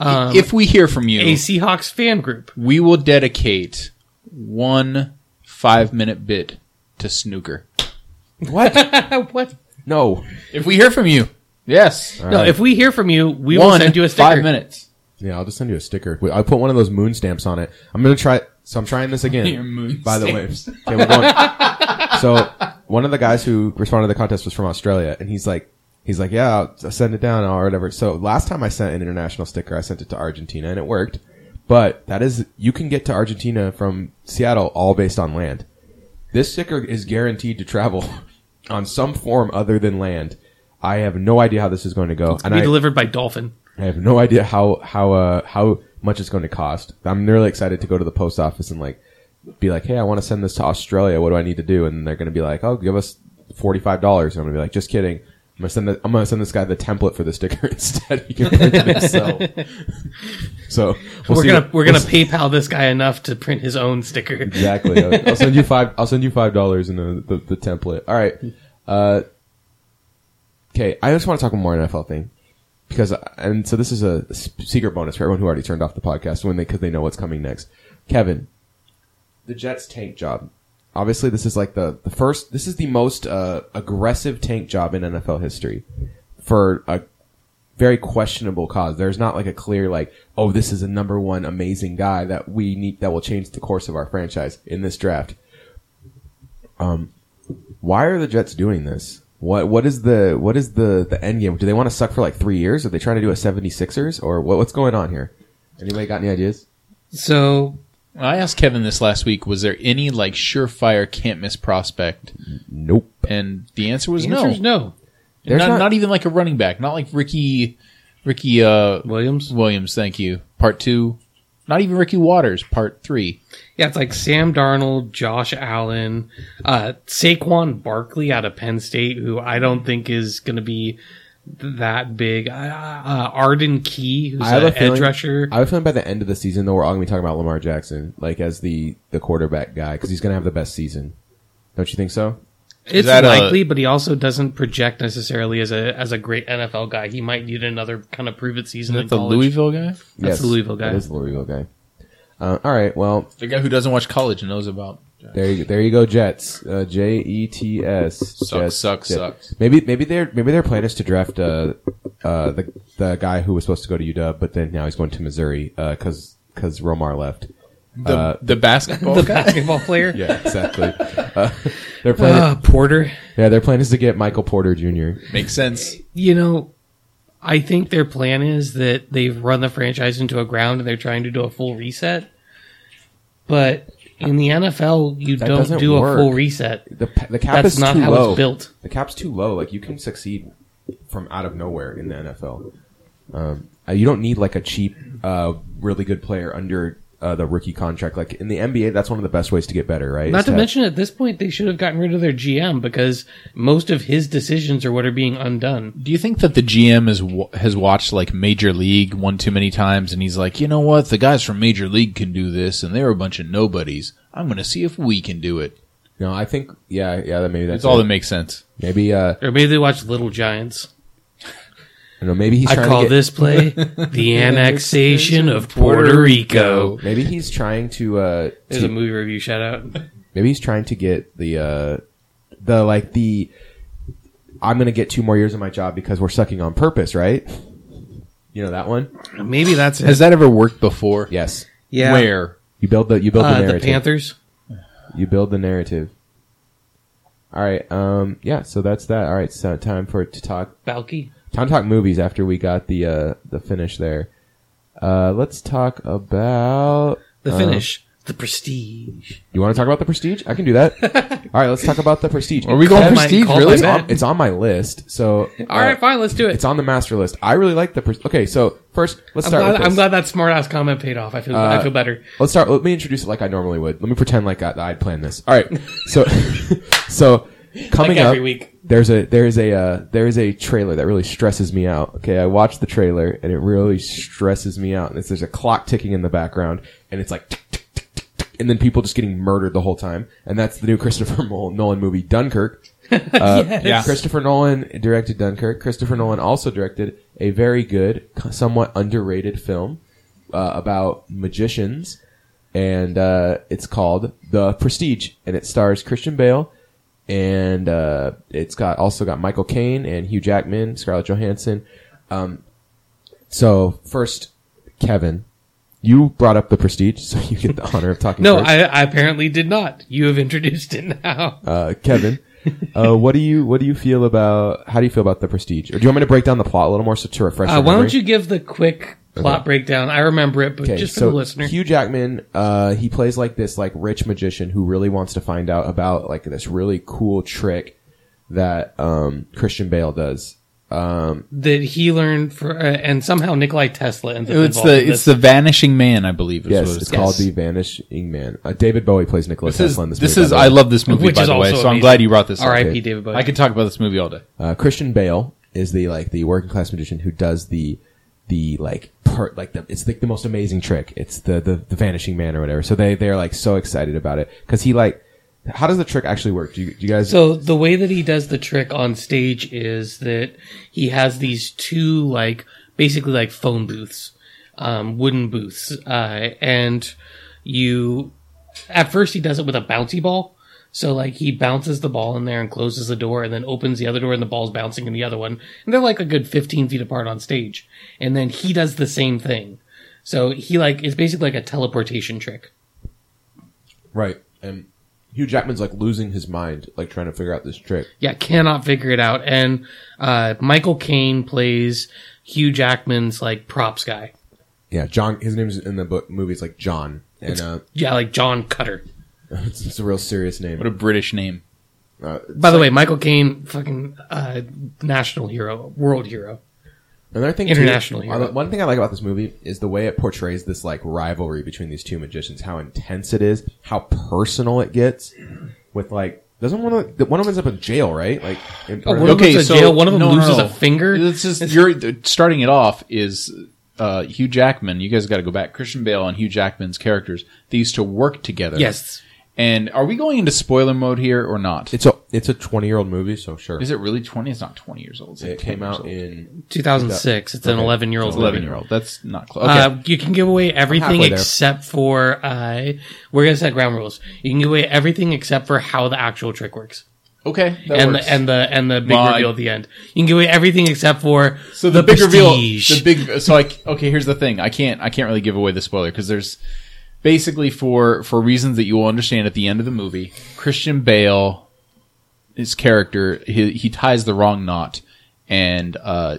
um, if we hear from you, a Seahawks fan group? we will dedicate one five minute bit to snooker. What? what? no. If we hear from you, yes, No, if we hear from you, we will one send you a sticker. five minutes. Yeah, I'll just send you a sticker. Wait, I'll put one of those moon stamps on it. I'm gonna try. So I'm trying this again. Your moon by the way, okay, we're going. so one of the guys who responded to the contest was from Australia, and he's like, he's like, yeah, I'll I'll send it down or whatever. So last time I sent an international sticker, I sent it to Argentina, and it worked. But that is, you can get to Argentina from Seattle all based on land. This sticker is guaranteed to travel on some form other than land. I have no idea how this is going to go, It's and Be I, delivered by Dolphin. I have no idea how how uh how much it's going to cost. I'm really excited to go to the post office and like be like, hey, I want to send this to Australia. What do I need to do? And they're going to be like, oh, give us forty five dollars. And I'm going to be like, just kidding. I'm gonna send the, I'm gonna send this guy the template for the sticker instead. He can print it himself. so we'll we're gonna what- we're we'll gonna PayPal this guy enough to print his own sticker. exactly. I'll, I'll send you five. I'll send you five dollars in the, the the template. All right. Uh, okay. I just want to talk one more NFL thing because, and so this is a secret bonus for everyone who already turned off the podcast when they because they know what's coming next. Kevin, the Jets tank job. Obviously, this is like the the first. This is the most uh, aggressive tank job in NFL history for a very questionable cause. There's not like a clear like, oh, this is a number one amazing guy that we need that will change the course of our franchise in this draft. Um, why are the Jets doing this? What what is the what is the the end game? Do they want to suck for like three years? Are they trying to do a 76ers or what, what's going on here? Anybody got any ideas? So I asked Kevin this last week. Was there any like surefire can't miss prospect? Nope. And the answer was the no. answer is no. There's not, not- not even like a running back. Not like Ricky, Ricky uh, Williams. Williams. Thank you. Part two. Not even Ricky Watters. Part three. Yeah, it's like Sam Darnold, Josh Allen, uh, Saquon Barkley out of Penn State, who I don't think is going to be th- that big. Uh, uh, Arden Key, who's I have an feeling- edge rusher. I have a feeling by the end of the season though we're all gonna be talking about Lamar Jackson like as the the quarterback guy because he's gonna have the best season. Don't you think so? It's that a- likely, but he also doesn't project necessarily as a as a great NFL guy. He might need another kind of prove it season Is that the. Louisville guy? That's the Louisville guy. That is the Louisville guy. Uh, all right. Well, The guy who doesn't watch college and knows about. There you there you go, Jets. Uh, J E T S. Sucks, Jets, sucks, sucks. Maybe maybe their maybe their plan is to draft uh uh the the guy who was supposed to go to UW, but then now he's going to Missouri because because Romar left. The, Uh, the basketball the guy? basketball player. Yeah, exactly. uh, their plan Uh, Porter. yeah their plan is to get Michael Porter Jr. Makes sense. You know, I think their plan is that they've run the franchise into a ground and they're trying to do a full reset. But in the NFL, you That don't doesn't do a work. full reset. The the cap That's is not too how low. it's built. The cap's too low. Like you can succeed from out of nowhere in the NFL. Um, uh, you don't need like a cheap, uh, really good player under uh, the rookie contract. Like in the NBA, that's one of the best ways to get better, right? Not Is to have- mention, at this point, they should have gotten rid of their GM because most of his decisions are what are being undone. Do you think that the GM is has watched like Major League one too many times, and he's like, you know what, the guys from Major League can do this, and they're a bunch of nobodies. I'm going to see if we can do it. No, I think yeah, yeah. That maybe that's That's all it. that makes sense. maybe. Uh, Or maybe they watch Little Giants. I don't know. Maybe he's I trying call to get, this play the annexation of Puerto Rico. Maybe he's trying to. Uh, There's to- a movie review shout out. maybe he's trying to get the uh, the like the. I'm gonna get two more years of my job because we're sucking on purpose, right? You know that one? Maybe that's Has it. that ever worked before? Yes. Yeah. Where? You build the you build the Uh, the narrative. Panthers. You build the narrative. All right. Um. Yeah. So that's that. All right. So time for it to talk. Balky. Time to talk movies after we got the uh the finish there. Uh. Let's talk about The uh, finish. the Prestige. You want to talk about the Prestige? I can do that. All right. Let's talk about the Prestige. Are we going Call my- prestige? call my Really? It's bet. on, it's on my list. So All right, fine, let's do it. It's on the master list. I really like the. Pres- okay. So first, let's I'm start. glad, with this. I'm glad that smart ass comment paid off. I feel I Uh, feel better. Let's start. Let me introduce it like I normally would. Let me pretend like I, I'd planned this. All right. So, so coming Like every up, week. there's a there's a uh, there's a trailer that really stresses me out. Okay, I watched the trailer and it really stresses me out. And it's, there's a clock ticking in the background, and it's like. Tick, tick, tick, and then people just getting murdered the whole time, and that's the new Christopher Nolan movie, Dunkirk. Uh, Yeah. Christopher Nolan directed Dunkirk. Christopher Nolan also directed a very good, somewhat underrated film uh, about magicians, and uh, it's called The Prestige, and it stars Christian Bale, and uh, it's got also got Michael Caine and Hugh Jackman, Scarlett Johansson. Um, so first, Kevin, you brought up The Prestige, so you get the honor of talking. No. I, I apparently did not. You have introduced it now. uh, Kevin, uh, what do you what do you feel about how do you feel about the Prestige? Or do you want me to break down the plot a little more so to refresh? Uh, why memory? don't you give the quick plot breakdown? I remember it, but Okay, just for so the listener. Hugh Jackman, uh, he plays like this like rich magician who really wants to find out about like this really cool trick that um, Christian Bale does. Um, that he learned for, uh, and somehow Nikolai Tesla ends up It's involved the in it's this. the Vanishing Man, I believe. Is yes, what it's it's called Yes. The Vanishing Man. Uh, David Bowie plays Nikola This is Tesla in this. this movie, is by the I way. love this movie Which by is the way, also so I'm amazing. glad you brought this. up. R.I.P. David Bowie. I could talk about this movie all day. uh, Christian Bale is the like the working class magician who does the the like part like the it's like the most amazing trick. It's the the, the vanishing man or whatever. So they they're like so excited about it because he like how does the trick actually work? Do you, do you guys? So the way that he does the trick on stage is that he has these two like basically like phone booths, um, wooden booths, uh, and you at first he does it with a bouncy ball. So like he bounces the ball in there and closes the door and then opens the other door and the ball's bouncing in the other one. And they're like a good 15 feet apart on stage. And then he does the same thing. So he like, it's basically like a teleportation trick. right. And Hugh Jackman's like losing his mind, like trying to figure out this trick. Yeah, cannot figure it out. And uh, Michael Caine plays Hugh Jackman's like props guy. Yeah, John. His name's in the book movie. It's like John, and uh, Yeah, like John Cutter. it's, it's a real serious name. What a British name. Uh, By the way, Michael Caine, fucking uh, national hero, world hero. Another thing, International too, hero. One thing I like about this movie is the way it portrays this like rivalry between these two magicians. How intense it is. How personal it gets. With like, doesn't one of the, one of them ends up in jail, right? Like, in Oh, part of one of so- jail, one of them no, no, loses no. a finger. It's just you're starting it off is uh, Hugh Jackman. You guys got to go back. Christian Bale and Hugh Jackman's characters. They used to work together. Yes. And are we going into spoiler mode here or not? it's a it's a twenty year old movie, so sure. Is it really twenty? It's not twenty years old. It's like It 10 came out in 2006. It's an Okay. 11 year old. Eleven year old. That's not close. Okay. Uh, you can give away everything halfway there. except for uh, we're gonna set ground rules. You can give away everything except for how the actual trick works, okay. That and works. the, and the and the big Well, I- reveal at the end. You can give away everything except for So the, big reveal, prestige. the big. So like, okay, here's the thing. I can't, I can't really give away the spoiler because there's basically for for reasons that you will understand at the end of the movie. Christian Bale, his character, he he ties the wrong knot, and uh,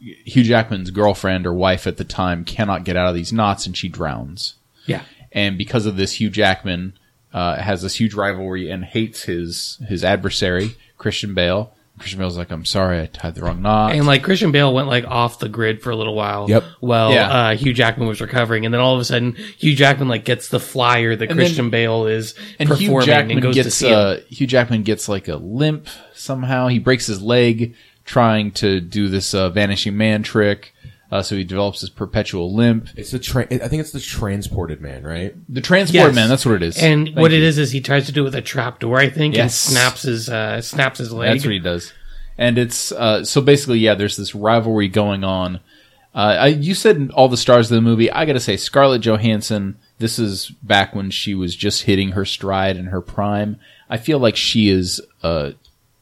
Hugh Jackman's girlfriend or wife at the time cannot get out of these knots, and she drowns. yeah. And because of this, Hugh Jackman uh, has this huge rivalry and hates his his adversary, Christian Bale. Christian Bale's like, "I'm sorry, I tied the wrong knot." And like Christian Bale went like off the grid for a little while. Yep. While Yeah. uh, Hugh Jackman was recovering, and then all of a sudden Hugh Jackman like gets the flyer that And Christian then- Bale is and performing Hugh Jackman and goes to gets uh, Hugh Jackman gets like a limp somehow. He breaks his leg trying to do this uh, vanishing man trick. Uh, so he develops this perpetual limp. it's the tra- I think it's the transported man, right? The transport Yes. man, that's what it is. And Thank what it you. is is he tries to do it with a trap door, I think, and snaps his uh, snaps his leg. That's what he does. and it's uh, so basically, yeah. There's this rivalry going on. Uh, I, you said all the stars of the movie. I got to say, Scarlett Johansson. This is back when she was just hitting her stride and her prime. I feel like she is uh,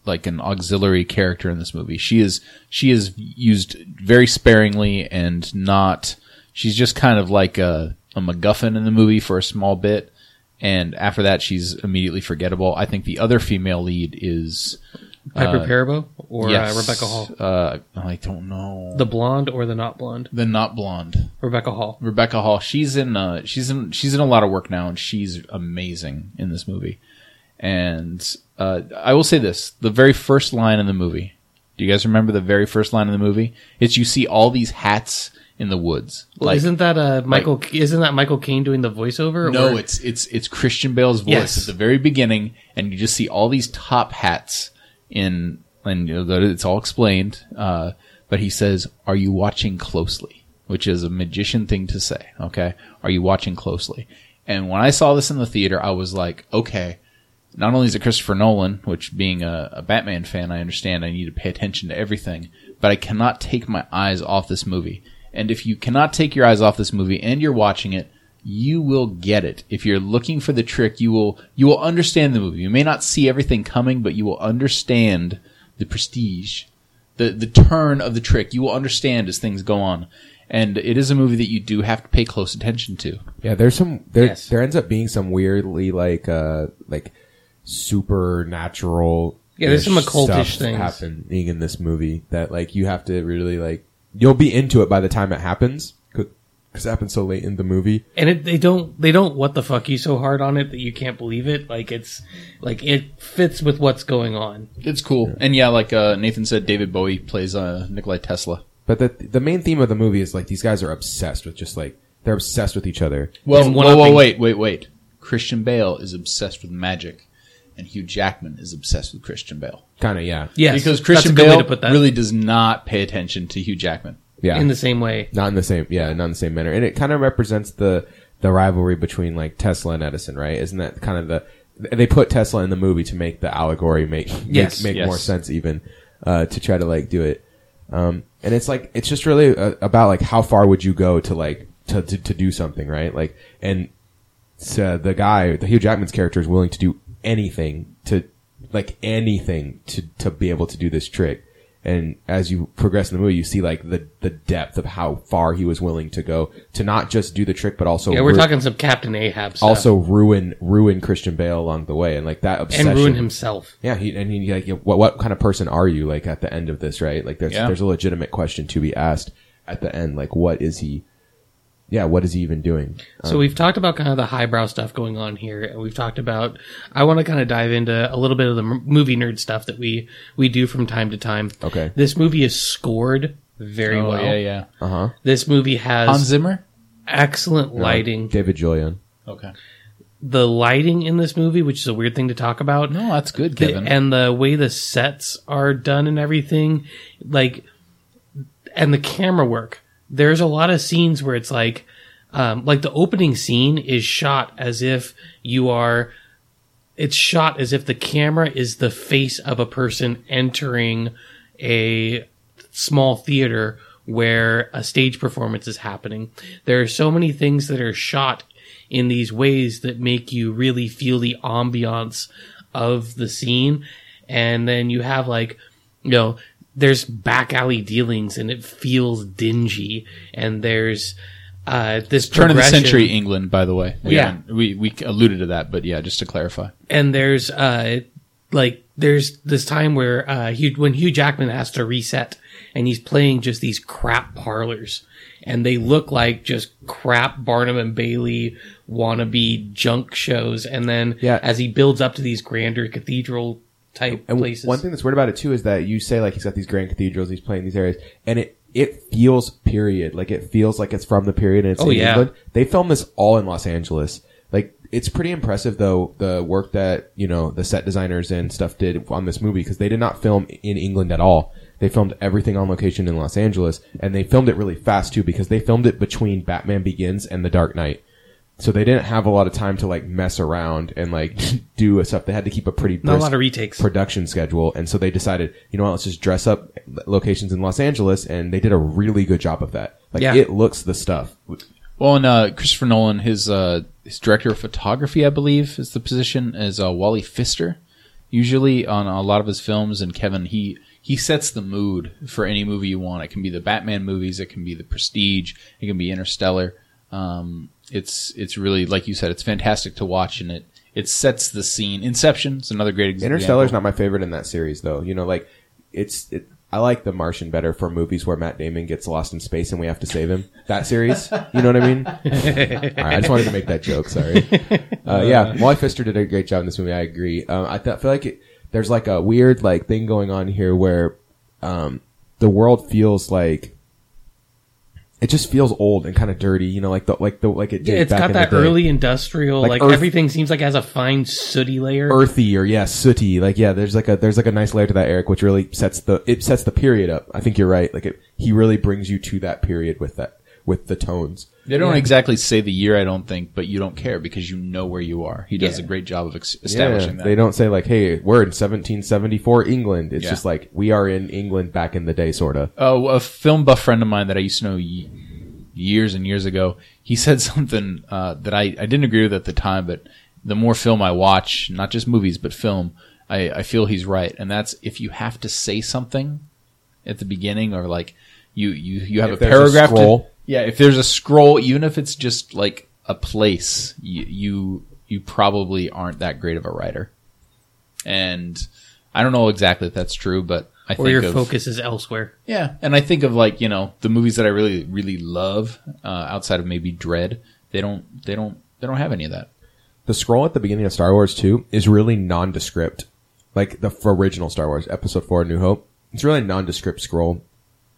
like an auxiliary character in this movie. She is she is used very sparingly and not. She's just kind of like a, a MacGuffin in the movie for a small bit, and after that, she's immediately forgettable. I think the other female lead is Piper Uh, Perabo or yes, uh, Rebecca Hall, Uh, I don't know the blonde or the not blonde, the not blonde Rebecca Hall. Rebecca Hall. She's in uh, she's in she's in a lot of work now, and she's amazing in this movie. And uh, I will say this: the very first line in the movie. Do you guys remember the very first line in the movie? It's you see all these hats in the woods. Well, isn't that uh Michael? isn't that Michael Caine doing the voiceover? no, or- it's it's it's Christian Bale's voice Yes. at the very beginning, and you just see all these top hats in, and you know, it's all explained. Uh, but he says, "Are you watching closely?" Which is a magician thing to say. Okay, are you watching closely? And when I saw this in the theater, I was like, okay. Not only is it Christopher Nolan, which being a, a Batman fan, I understand I need to pay attention to everything, but I cannot take my eyes off this movie. And if you cannot take your eyes off this movie and you're watching it, you will get it. If you're looking for the trick, you will you will understand the movie. You may not see everything coming, but you will understand the prestige, the the turn of the trick. You will understand as things go on. And it is a movie that you do have to pay close attention to. Yeah, there's some there Yes. there ends up being some weirdly like uh like supernatural Yeah, there's some occultish things. happening in this movie that like you have to really like you'll be into it by the time it happens because it happens so late in the movie. and it, they don't they don't what the fuck you so hard on it that you can't believe it. Like it's like it fits with what's going on. It's cool. And yeah, like uh, Nathan said, David Bowie plays uh, Nikolai Tesla. But the the main theme of the movie is like these guys are obsessed with just like they're obsessed with each other. Well, And whoa, whoa, wait, wait, wait. Christian Bale is obsessed with magic, and Hugh Jackman is obsessed with Christian Bale. Kind of yeah. Yes, because that's a Christian good way Bale to put that. really does not pay attention to Hugh Jackman. Yeah. in the same way. not in the same yeah not in the same manner and it kind of represents the the rivalry between like tesla and edison right isn't that kind of the they put tesla in the movie to make the allegory make Yes. make, make Yes. more sense even uh to try to like do it um and it's like it's just really uh, about like how far would you go to like to to, to do something right like and so the guy the hugh jackman's character is willing to do anything to like anything to to be able to do this trick and as you progress in the movie, you see like the the depth of how far he was willing to go to not just do the trick, but also Yeah, we're ru- talking some Captain Ahab stuff. also ruin ruin Christian Bale along the way, and like that obsession. and ruin himself. Yeah, he and he like what what kind of person are you like at the end of this, right? Like there's Yeah. there's a legitimate question to be asked at the end, like what is he? Yeah, what is he even doing? So we've talked about kind of the highbrow stuff going on here, and we've talked about. I want to kind of dive into a little bit of the m- movie nerd stuff that we we do from time to time. Okay. This movie is scored very oh well. yeah, yeah. Uh huh. This movie has Hans Zimmer. excellent lighting. David Julyan. Okay. The lighting in this movie, which is a weird thing to talk about, No, that's good, the- Kevin. and the way the sets are done and everything, like, and the camera work. There's a lot of scenes where it's like, um, like the opening scene is shot as if you are. It's shot as if the camera is the face of a person entering a small theater where a stage performance is happening. There are so many things that are shot in these ways that make you really feel the ambiance of the scene. And then you have like, you know, there's back alley dealings and it feels dingy. And there's, uh, this Turn of the century England, by the way. We Yeah. we we alluded to that, but yeah, just to clarify. and there's uh like there's this time where uh Hugh, when Hugh Jackman has to reset and he's playing just these crap parlors and they look like just crap Barnum and Bailey wannabe junk shows and then Yeah. as he builds up to these grander cathedral type And places one thing that's weird about it too is that you say like he's got these grand cathedrals, he's playing these areas, and it it feels period, like it feels like it's from the period and it's Oh, in yeah. England. They filmed this all in Los Angeles. Like it's pretty impressive though the work that you know the set designers and stuff did on this movie because they did not film in England at all. They filmed everything on location in Los Angeles, and they filmed it really fast too because they filmed it between Batman Begins and The Dark Knight. So they didn't have a lot of time to like mess around and like do stuff. They had to keep a pretty Not a brisk lot of retakes. production schedule, and so they decided, you know what, let's just dress up locations in Los Angeles, and they did a really good job of that. Like Yeah. it looks the stuff. Well, and uh, Christopher Nolan, his uh, his director of photography, I believe, is the position is uh, Wally Pfister. Usually on a lot of his films, and Kevin, he he sets the mood for any movie you want. It can be the Batman movies, it can be the Prestige, it can be Interstellar. Um, it's it's really like you said, it's fantastic to watch, and it it sets the scene. Inception is another great example. Interstellar's not my favorite in that series, though. You know, like it's it. I like The Martian better for movies where Matt Damon gets lost in space and we have to save him. That series, you know what I mean? All right, I just wanted to make that joke. Sorry. Uh, yeah, Wally Pfister did a great job in this movie. I agree. Um, I th- feel like it, there's like a weird like thing going on here where um, the world feels like it just feels old and kind of dirty. You know, like the like the like it did Yeah, it's back got in that the day. early industrial, Like like, Earth- everything seems like it has a fine sooty layer. earthy or yeah, sooty. Like yeah, there's like a there's like a nice layer to that, Eric, which really sets the it sets the period up. I think you're right. Like it, he really brings you to that period with that with the tones. They don't exactly say the year, I don't think, but you don't care because you know where you are. He does Yeah. a great job of ex- Yeah, establishing that. they don't say like, "Hey, we're in 1774 England." It's Yeah. just like we are in England back in the day, sort of. Oh, a film buff friend of mine that I used to know y- years and years ago, he said something uh, that I, I didn't agree with at the time, but the more film I watch, not just movies, but film, I, I feel he's right. And that's if you have to say something at the beginning or like you, you, you have If a there's a paragraph. to- scroll. Yeah, if there's a scroll, even if it's just like a place, you, you, you probably aren't that great of a writer. And I don't know exactly if that's true, but I or think your of, focus is elsewhere. yeah, and I think of like you know the movies that I really really love uh, outside of maybe Dread. They don't they don't they don't have any of that. The scroll at the beginning of Star Wars 2 is really nondescript. Like the original Star Wars, Episode 4, New Hope. It's really a nondescript scroll.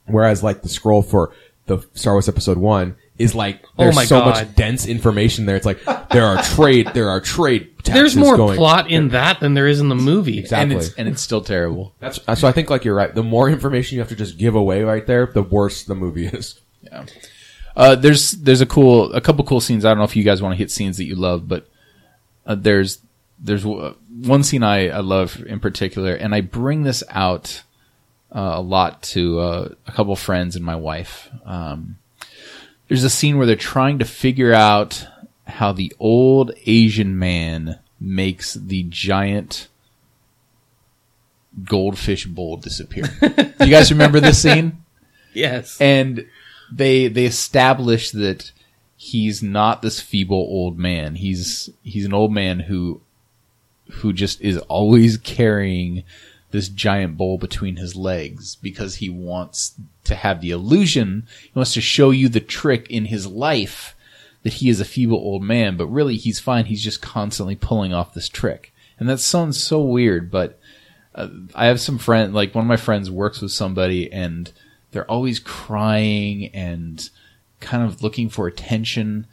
Whereas like the scroll for the Star Wars Episode 1 is like, there's Oh my so God. much dense information there. It's like, there are trade, there are trade There's more going. plot in that than there is in the movie. Exactly. And it's and it's still terrible. That's, so I think like you're right. The more information you have to just give away right there, the worse the movie is. Yeah. Uh, there's there's a cool a couple cool scenes. I don't know if you guys want to hit scenes that you love, but uh, there's there's w- one scene I, I love in particular, and I bring this out uh, a lot to uh, a couple friends and my wife. Um, there's a scene where they're trying to figure out how the old Asian man makes the giant goldfish bowl disappear. Do you guys remember this scene? yes. and they they establish that he's not this feeble old man. He's he's an old man who who just is always carrying this giant bowl between his legs because he wants to have the illusion. He wants to show you the trick in his life that he is a feeble old man, but really he's fine. He's just constantly pulling off this trick. And that sounds so weird, but uh, I have some friend, like one of my friends works with somebody and they're always crying and kind of looking for attention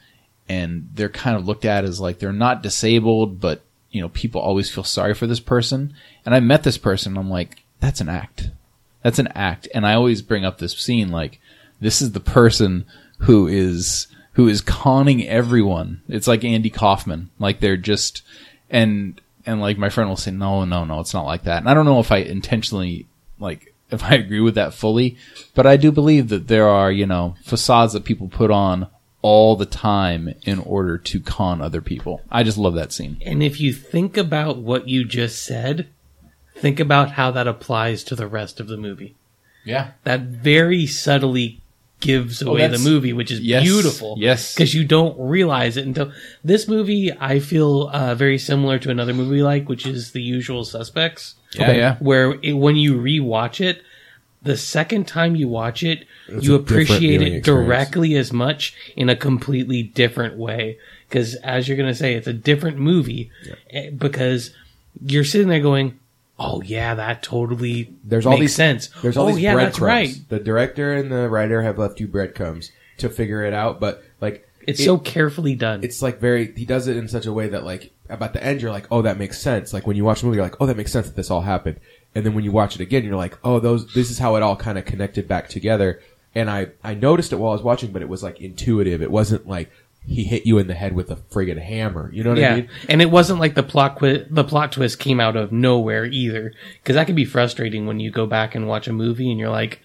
and they're kind of looked at as like they're not disabled, but you know, people always feel sorry for this person. And I met this person, I'm like, that's an act. That's an act. And I always bring up this scene like, this is the person who is, who is conning everyone. It's like Andy Kaufman. Like they're just, and, and like my friend will say, no, no, no, it's not like that. And I don't know if I intentionally, like, if I agree with that fully, but I do believe that there are, you know, facades that people put on all the time in order to con other people. I just love that scene. And if you think about what you just said, think about how that applies to the rest of the movie. Yeah. That very subtly gives away the movie, which is Yes, beautiful. yes. Because you don't realize it until this movie, I feel uh, very similar to another movie like, which is The Usual Suspects. Yeah, yeah. Where it, when you rewatch it, the second time you watch it, you appreciate it experience. directly as much in a completely different way. Because as you're going to say, it's a different movie eh, because you're sitting there going, "Oh yeah, that totally There's all makes these sense." There's all oh these yeah, that's breadcrumbs. right. The director and the writer have left you breadcrumbs to figure it out, but like It's it- so carefully done. it's like very he does it in such a way that like about the end you're like oh that makes sense like when you watch the movie you're like oh that makes sense that this all happened and then when you watch it again you're like oh those this is how it all kind of connected back together and I I noticed it while I was watching but it was like intuitive it wasn't like he hit you in the head with a friggin' hammer. You know what yeah, I mean? and it wasn't like the plot qui- the plot twist came out of nowhere either, because that can be frustrating when you go back and watch a movie and you're like,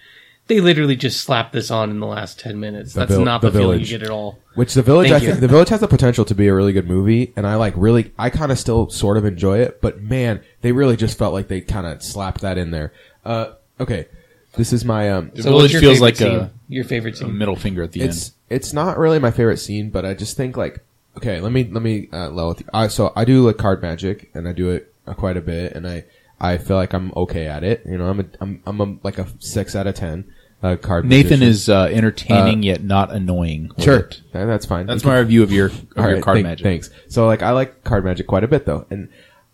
they literally just slapped this on in the last ten minutes. The That's Vil- not The the, feeling you get at all. Which the village, Thank I you. think the village has the potential to be a really good movie, and I like really, I kind of still sort of enjoy it, but man, they really just felt like they kind of slapped that in there. Uh, okay, this is my um, The So village what's your feels favorite like scene? a, your favorite a scene. middle finger at the it's it's not really my favorite scene, but I just think like okay, let me let me uh, level with you. I, so I do like card magic, and I do it uh, quite a bit, and I I feel like I'm okay at it. You know, I'm a I'm I'm a, like a six out of ten. Uh, card. Nathan magician. is uh, entertaining yet not annoying. with sure. it. Yeah, that's fine. That's We my review of your of your right, card thank- magic. Thanks. So like I like card magic quite a bit though, and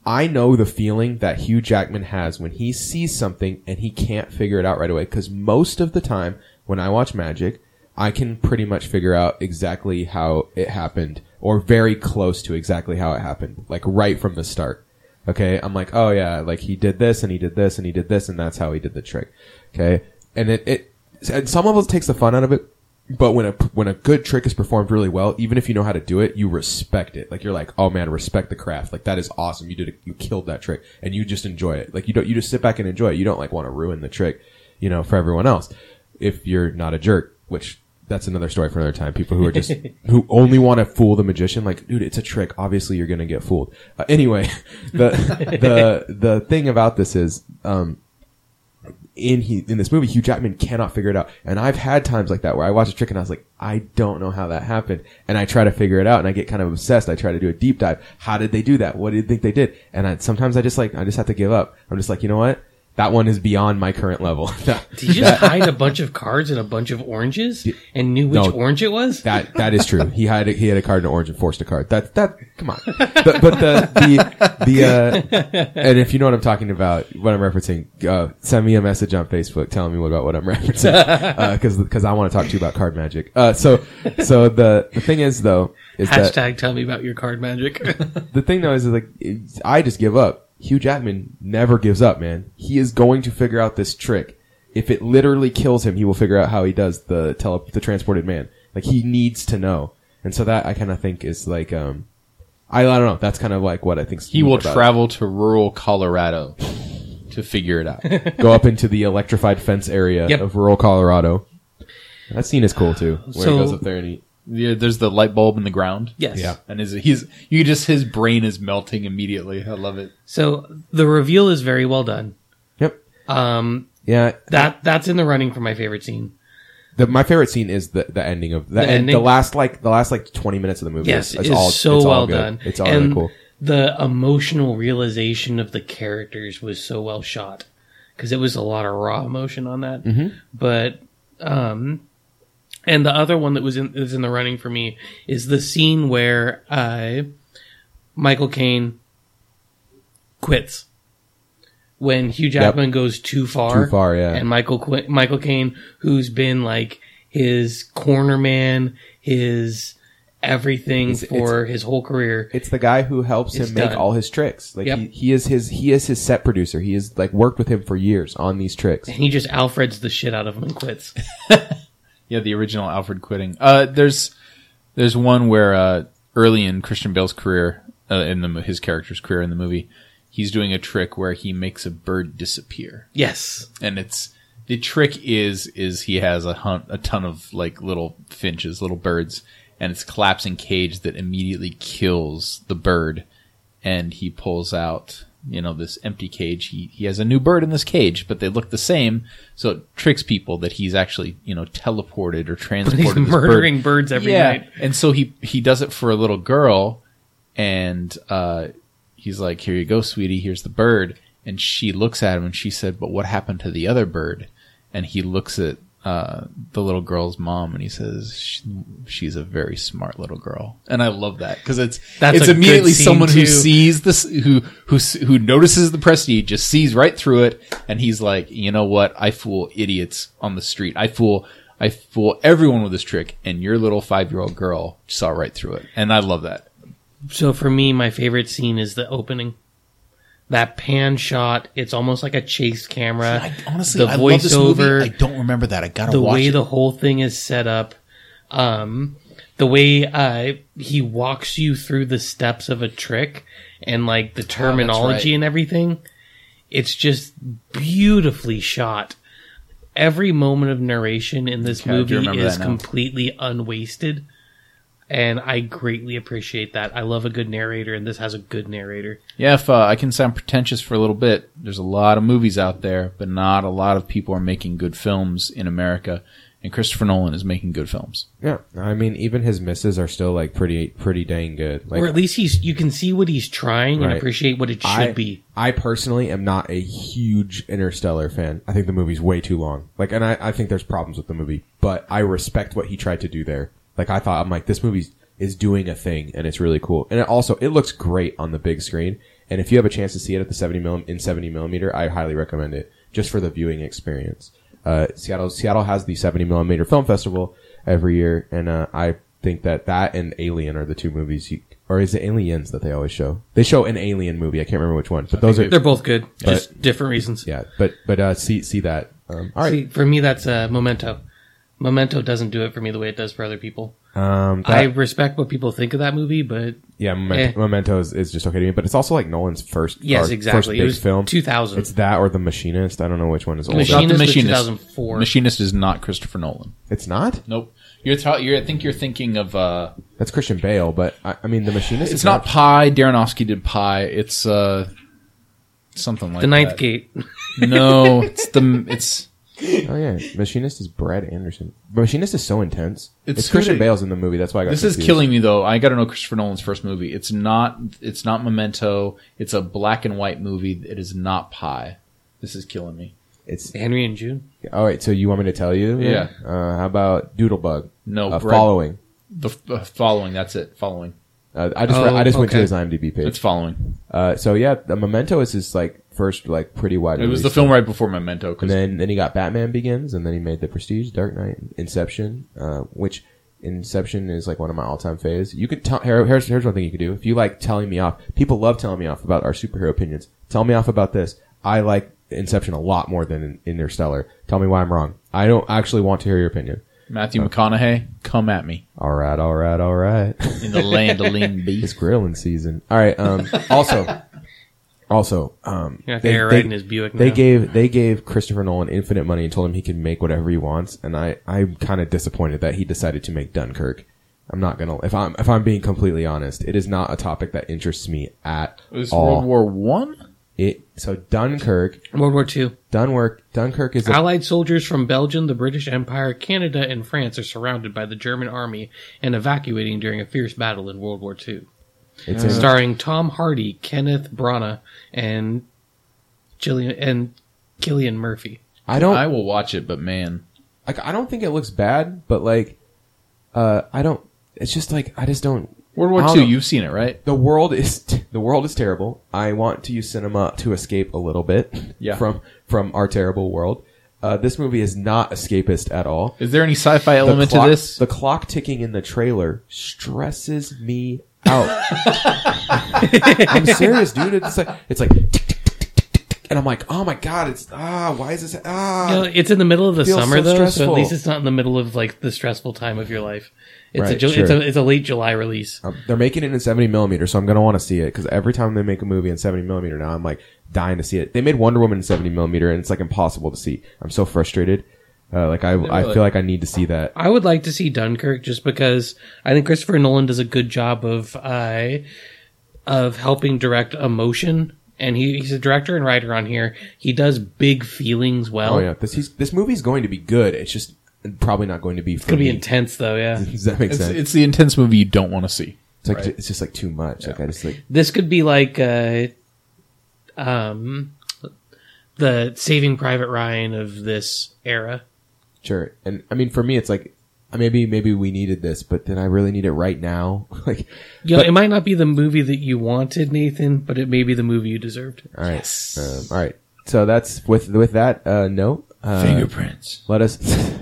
I know the feeling that Hugh Jackman has when he sees something and he can't figure it out right away. Because most of the time when I watch magic, I can pretty much figure out exactly how it happened, or very close to exactly how it happened, like right from the start. Okay, I'm like, oh yeah, like he did this and he did this and he did this and that's how he did the trick. Okay, and it it and some of it takes the fun out of it, but when a when a good trick is performed really well, even if you know how to do it, you respect it. Like you're like, oh man, respect the craft. Like that is awesome. You did it. You killed that trick, and you just enjoy it. Like you don't you just sit back and enjoy it. You don't like want to ruin the trick, you know, for everyone else. If you're not a jerk, which that's another story for another time. People who are just who only want to fool the magician, like, dude, it's a trick. Obviously, you're gonna get fooled. Uh, anyway, the the the thing about this is, um, in he in this movie, Hugh Jackman cannot figure it out. And I've had times like that where I watch a trick and I was like, I don't know how that happened. And I try to figure it out and I get kind of obsessed. I try to do a deep dive. How did they do that? What do you think they did? And I, sometimes I just like, I just have to give up. I'm just like, you know what? That one is beyond my current level. Did you just hide a bunch of cards and a bunch of oranges and knew which No. orange it was? That that is true. He had a, he had a card in orange and forced a card. That that come on. The, but the the the uh, and if you know what I'm talking about, what I'm referencing, uh, send me a message on Facebook telling me about what I'm referencing because because I want to talk to you about card magic. Uh, so so the the thing is though is that Hashtag tell me about your card magic. the thing though is, is like I just give up. Hugh Jackman never gives up, man. He is going to figure out this trick. If it literally kills him, he will figure out how he does the tele the transported man. Like he needs to know, and so that I kind of think is like um, I, I don't know. That's kind of like what I think. He will travel to rural Colorado to figure it out. go up into the electrified fence area Yep. of rural Colorado. That scene is cool too, where So- he goes up there and he Yeah, there's the light bulb in the ground. yes. Yeah. And his he's you just his brain is melting immediately. I love it. So the reveal is very well done. yep Um, yeah that that's in the running for my favorite scene. The, my favorite scene is the the ending of the, The end, the last like the last like twenty minutes of the movie. Yes, is, it's is all so it's all well good. done. It's all and really cool. The emotional realization of the characters was so well shot because it was a lot of raw emotion on that. Mm-hmm. But um, and the other one that was in is in the running for me is the scene where uh, Michael Caine quits when Hugh Jackman goes too far. Too far, yeah. And Michael Qu- Michael Caine, who's been like his corner man, his everything It's- for his whole career. It's the guy who helps him make done. all his tricks. Like Yep. he, he is his he is his set producer. He is like worked with him for years on these tricks. And he just Alfreds the shit out of him and quits. Yeah, the original Alfred quitting. Uh, there's there's one where uh, early in Christian Bale's career, uh, in the his character's career in the movie, he's doing a trick where he makes a bird disappear, Yes. and it's the trick is is he has a hunt a ton of like little finches, little birds, and it's a collapsing cage that immediately kills the bird, and he pulls out you know this empty cage. He he has a new bird in this cage, but they look the same, so it tricks people that he's actually you know teleported or transported. But He's this bird. murdering birds every yeah. night. And so he he does it for a little girl, and uh, he's like, "Here you go, sweetie. Here's the bird." And she looks at him and she said, "But what happened to the other bird?" And he looks at uh, the little girl's mom and he says, "Sh- "She's a very smart little girl." And I love that because it's That's it's immediately someone who sees this, who who who notices the prestige, just sees right through it, and he's like, "You know what? I fool idiots on the street. I fool." I fool everyone with this trick, and your little five year old girl saw right through it, and I love that. So for me, my favorite scene is the opening. That pan shot, it's almost like a chase camera. I, honestly, the voiceover, I don't remember that. I gotta the way the whole thing is set up. Um, the way uh, he walks you through the steps of a trick and like the terminology right. and everything. It's just beautifully shot. Every moment of narration in this Okay, movie is completely unwasted. And I greatly appreciate that. I love a good narrator, and this has a good narrator. Yeah, if uh, I can sound pretentious for a little bit, there's a lot of movies out there, but not a lot of people are making good films in America. And Christopher Nolan is making good films. Yeah, I mean, even his misses are still like pretty, pretty dang good. Like, or at least he's you can see what he's trying and appreciate what it should I, be. I personally am not a huge Interstellar fan. I think the movie's way too long. Like, and I, I think there's problems with the movie, but I respect what he tried to do there. Like, I thought, I'm like, this movie is doing a thing, and it's really cool. And it also, it looks great on the big screen. And if you have a chance to see it at the 70 millim, in 70 millimeter, I highly recommend it just for the viewing experience. Uh, Seattle, Seattle has the 70 millimeter film festival every year, and uh, I think that that and Alien are the two movies you, or is it Aliens that they always show? They show an Alien movie. I can't remember which one, but those are They're both good, just different reasons. yeah. But but uh, see see that. Um, all right. See, for me, that's uh, Memento. Memento doesn't do it for me the way it does for other people. Um, that, I respect what people think of that movie, but yeah, Memento, eh. Memento is, is just okay to me, but it's also like Nolan's first yes, or First exactly. big It was film. 2000. It's that or The Machinist. I don't know which one is older. Machinist. The Machinist. 2004. Machinist is not Christopher Nolan. It's not. Nope. You're, ta- you're I think you're thinking of uh, That's Christian Bale, but I, I mean The Machinist. it's is not Pi. Darrenofsky did Pi. It's uh something like the Ninth that. Gate. No, it's the it's Oh yeah, Machinist is Brad Anderson. Machinist is so intense. It's It's, Christian who did- Bale's in the movie. That's why I got this is confused. killing me though. I got to know Christopher Nolan's first movie. It's not it's not Memento. It's a black and white movie. It is not Pi. This is killing me. It's Henry and June. all right. So you want me to tell you? Yeah. Uh, how about Doodlebug? No, uh, Brad- following. The f- uh, following. That's it. Following. Uh, I just Oh, I just went to okay. his IMDb page. It's following. Uh, so yeah, the Memento is his like first like pretty wide. It was the film right before Memento. And then then he got Batman Begins, and then he made The Prestige, Dark Knight, Inception, uh, which Inception is like one of my all time faves. You could tell here, here's here's one thing you could do if you like telling me off. People love telling me off about our superhero opinions. Tell me off about this. I like Inception a lot more than Interstellar. Tell me why I'm wrong. I don't actually want to hear your opinion. Matthew McConaughey, come at me All right, all right, all right. in the land of lean it's beef. grilling season. All right. Um, also, also, um, You're not they- gonna they- in his Buick. They now. gave they gave Christopher Nolan infinite money and told him he could make whatever he wants, and I I'm kind of disappointed that he decided to make Dunkirk. I'm not gonna if I'm if I'm being completely honest, it is not a topic that interests me at It was all. World War One. It so Dunkirk, World War Two. Dunkirk, Dunkirk is a, Allied soldiers from Belgium, the British Empire, Canada, and France are surrounded by the German army and evacuating during a fierce battle in World War II. It's in, Starring Tom Hardy, Kenneth Branagh, and Gillian and Cillian Murphy. I don't I will watch it, but man, like I don't think it looks bad, but like uh I don't. It's just like I just don't. World War don't Two. know. You've seen it, right? the world is the world is terrible. I want to use cinema to escape a little bit Yeah. from from our terrible world. Uh, this movie is not escapist at all. Is there any sci-fi The element clock, to this? the clock ticking in the trailer stresses me out. I'm serious, dude. It's like it's like and I'm like, oh my god, it's ah, why is this ah? You know, it's in the middle of the feels summer so though, so stressful. at least it's not in the middle of like the stressful time of your life. It's a Right, Ju- sure. it's a it's a late July release. Um, they're making it in 70 millimeter, so I'm gonna want to see it because every time they make a movie in 70 millimeter now, I'm like dying to see it. They made Wonder Woman in 70 millimeter, and it's like impossible to see. I'm so frustrated. Uh, like I, I feel like I need to see that. I would like to see Dunkirk just because I think Christopher Nolan does a good job of uh, of helping direct emotion, and he, he's a director and writer on here. He does big feelings well. Oh yeah, this he's, this movie's going to be good. It's just probably not going to be. For It's gonna be me. intense though. Yeah, Does that make It's, sense? it's the intense movie you don't want to see. It's like right. it's just like too much. Like I just like this could be like uh, um, the Saving Private Ryan of this era. Sure. And I mean, for me, it's like maybe maybe we needed this, but then I really need it right now. like, You know, But- it might not be the movie that you wanted, Nathan, but it may be the movie you deserved. all right, um, all right. So that's with with that uh, note. Uh, Fingerprints. Let us.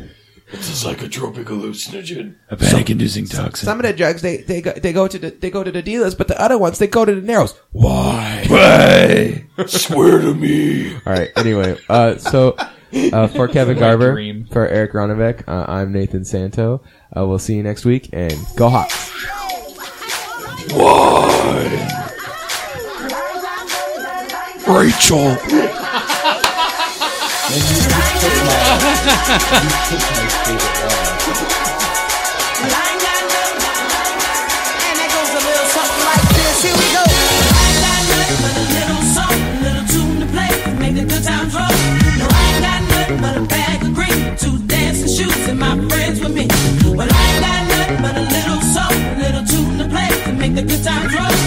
It's a psychotropic hallucinogen. A panic-inducing toxin. Some of the drugs they they go, they go to the they go to the dealers, but the other ones they go to the narrows. Why? Why? Swear to me. All right. Anyway, uh, so Uh, for Kevin Garber, dream. for Eric Ronnebeck, uh, I'm Nathan Santo. Uh, we'll see you next week, and go Hawks! Rachel. You took my favorite line. the good times roll.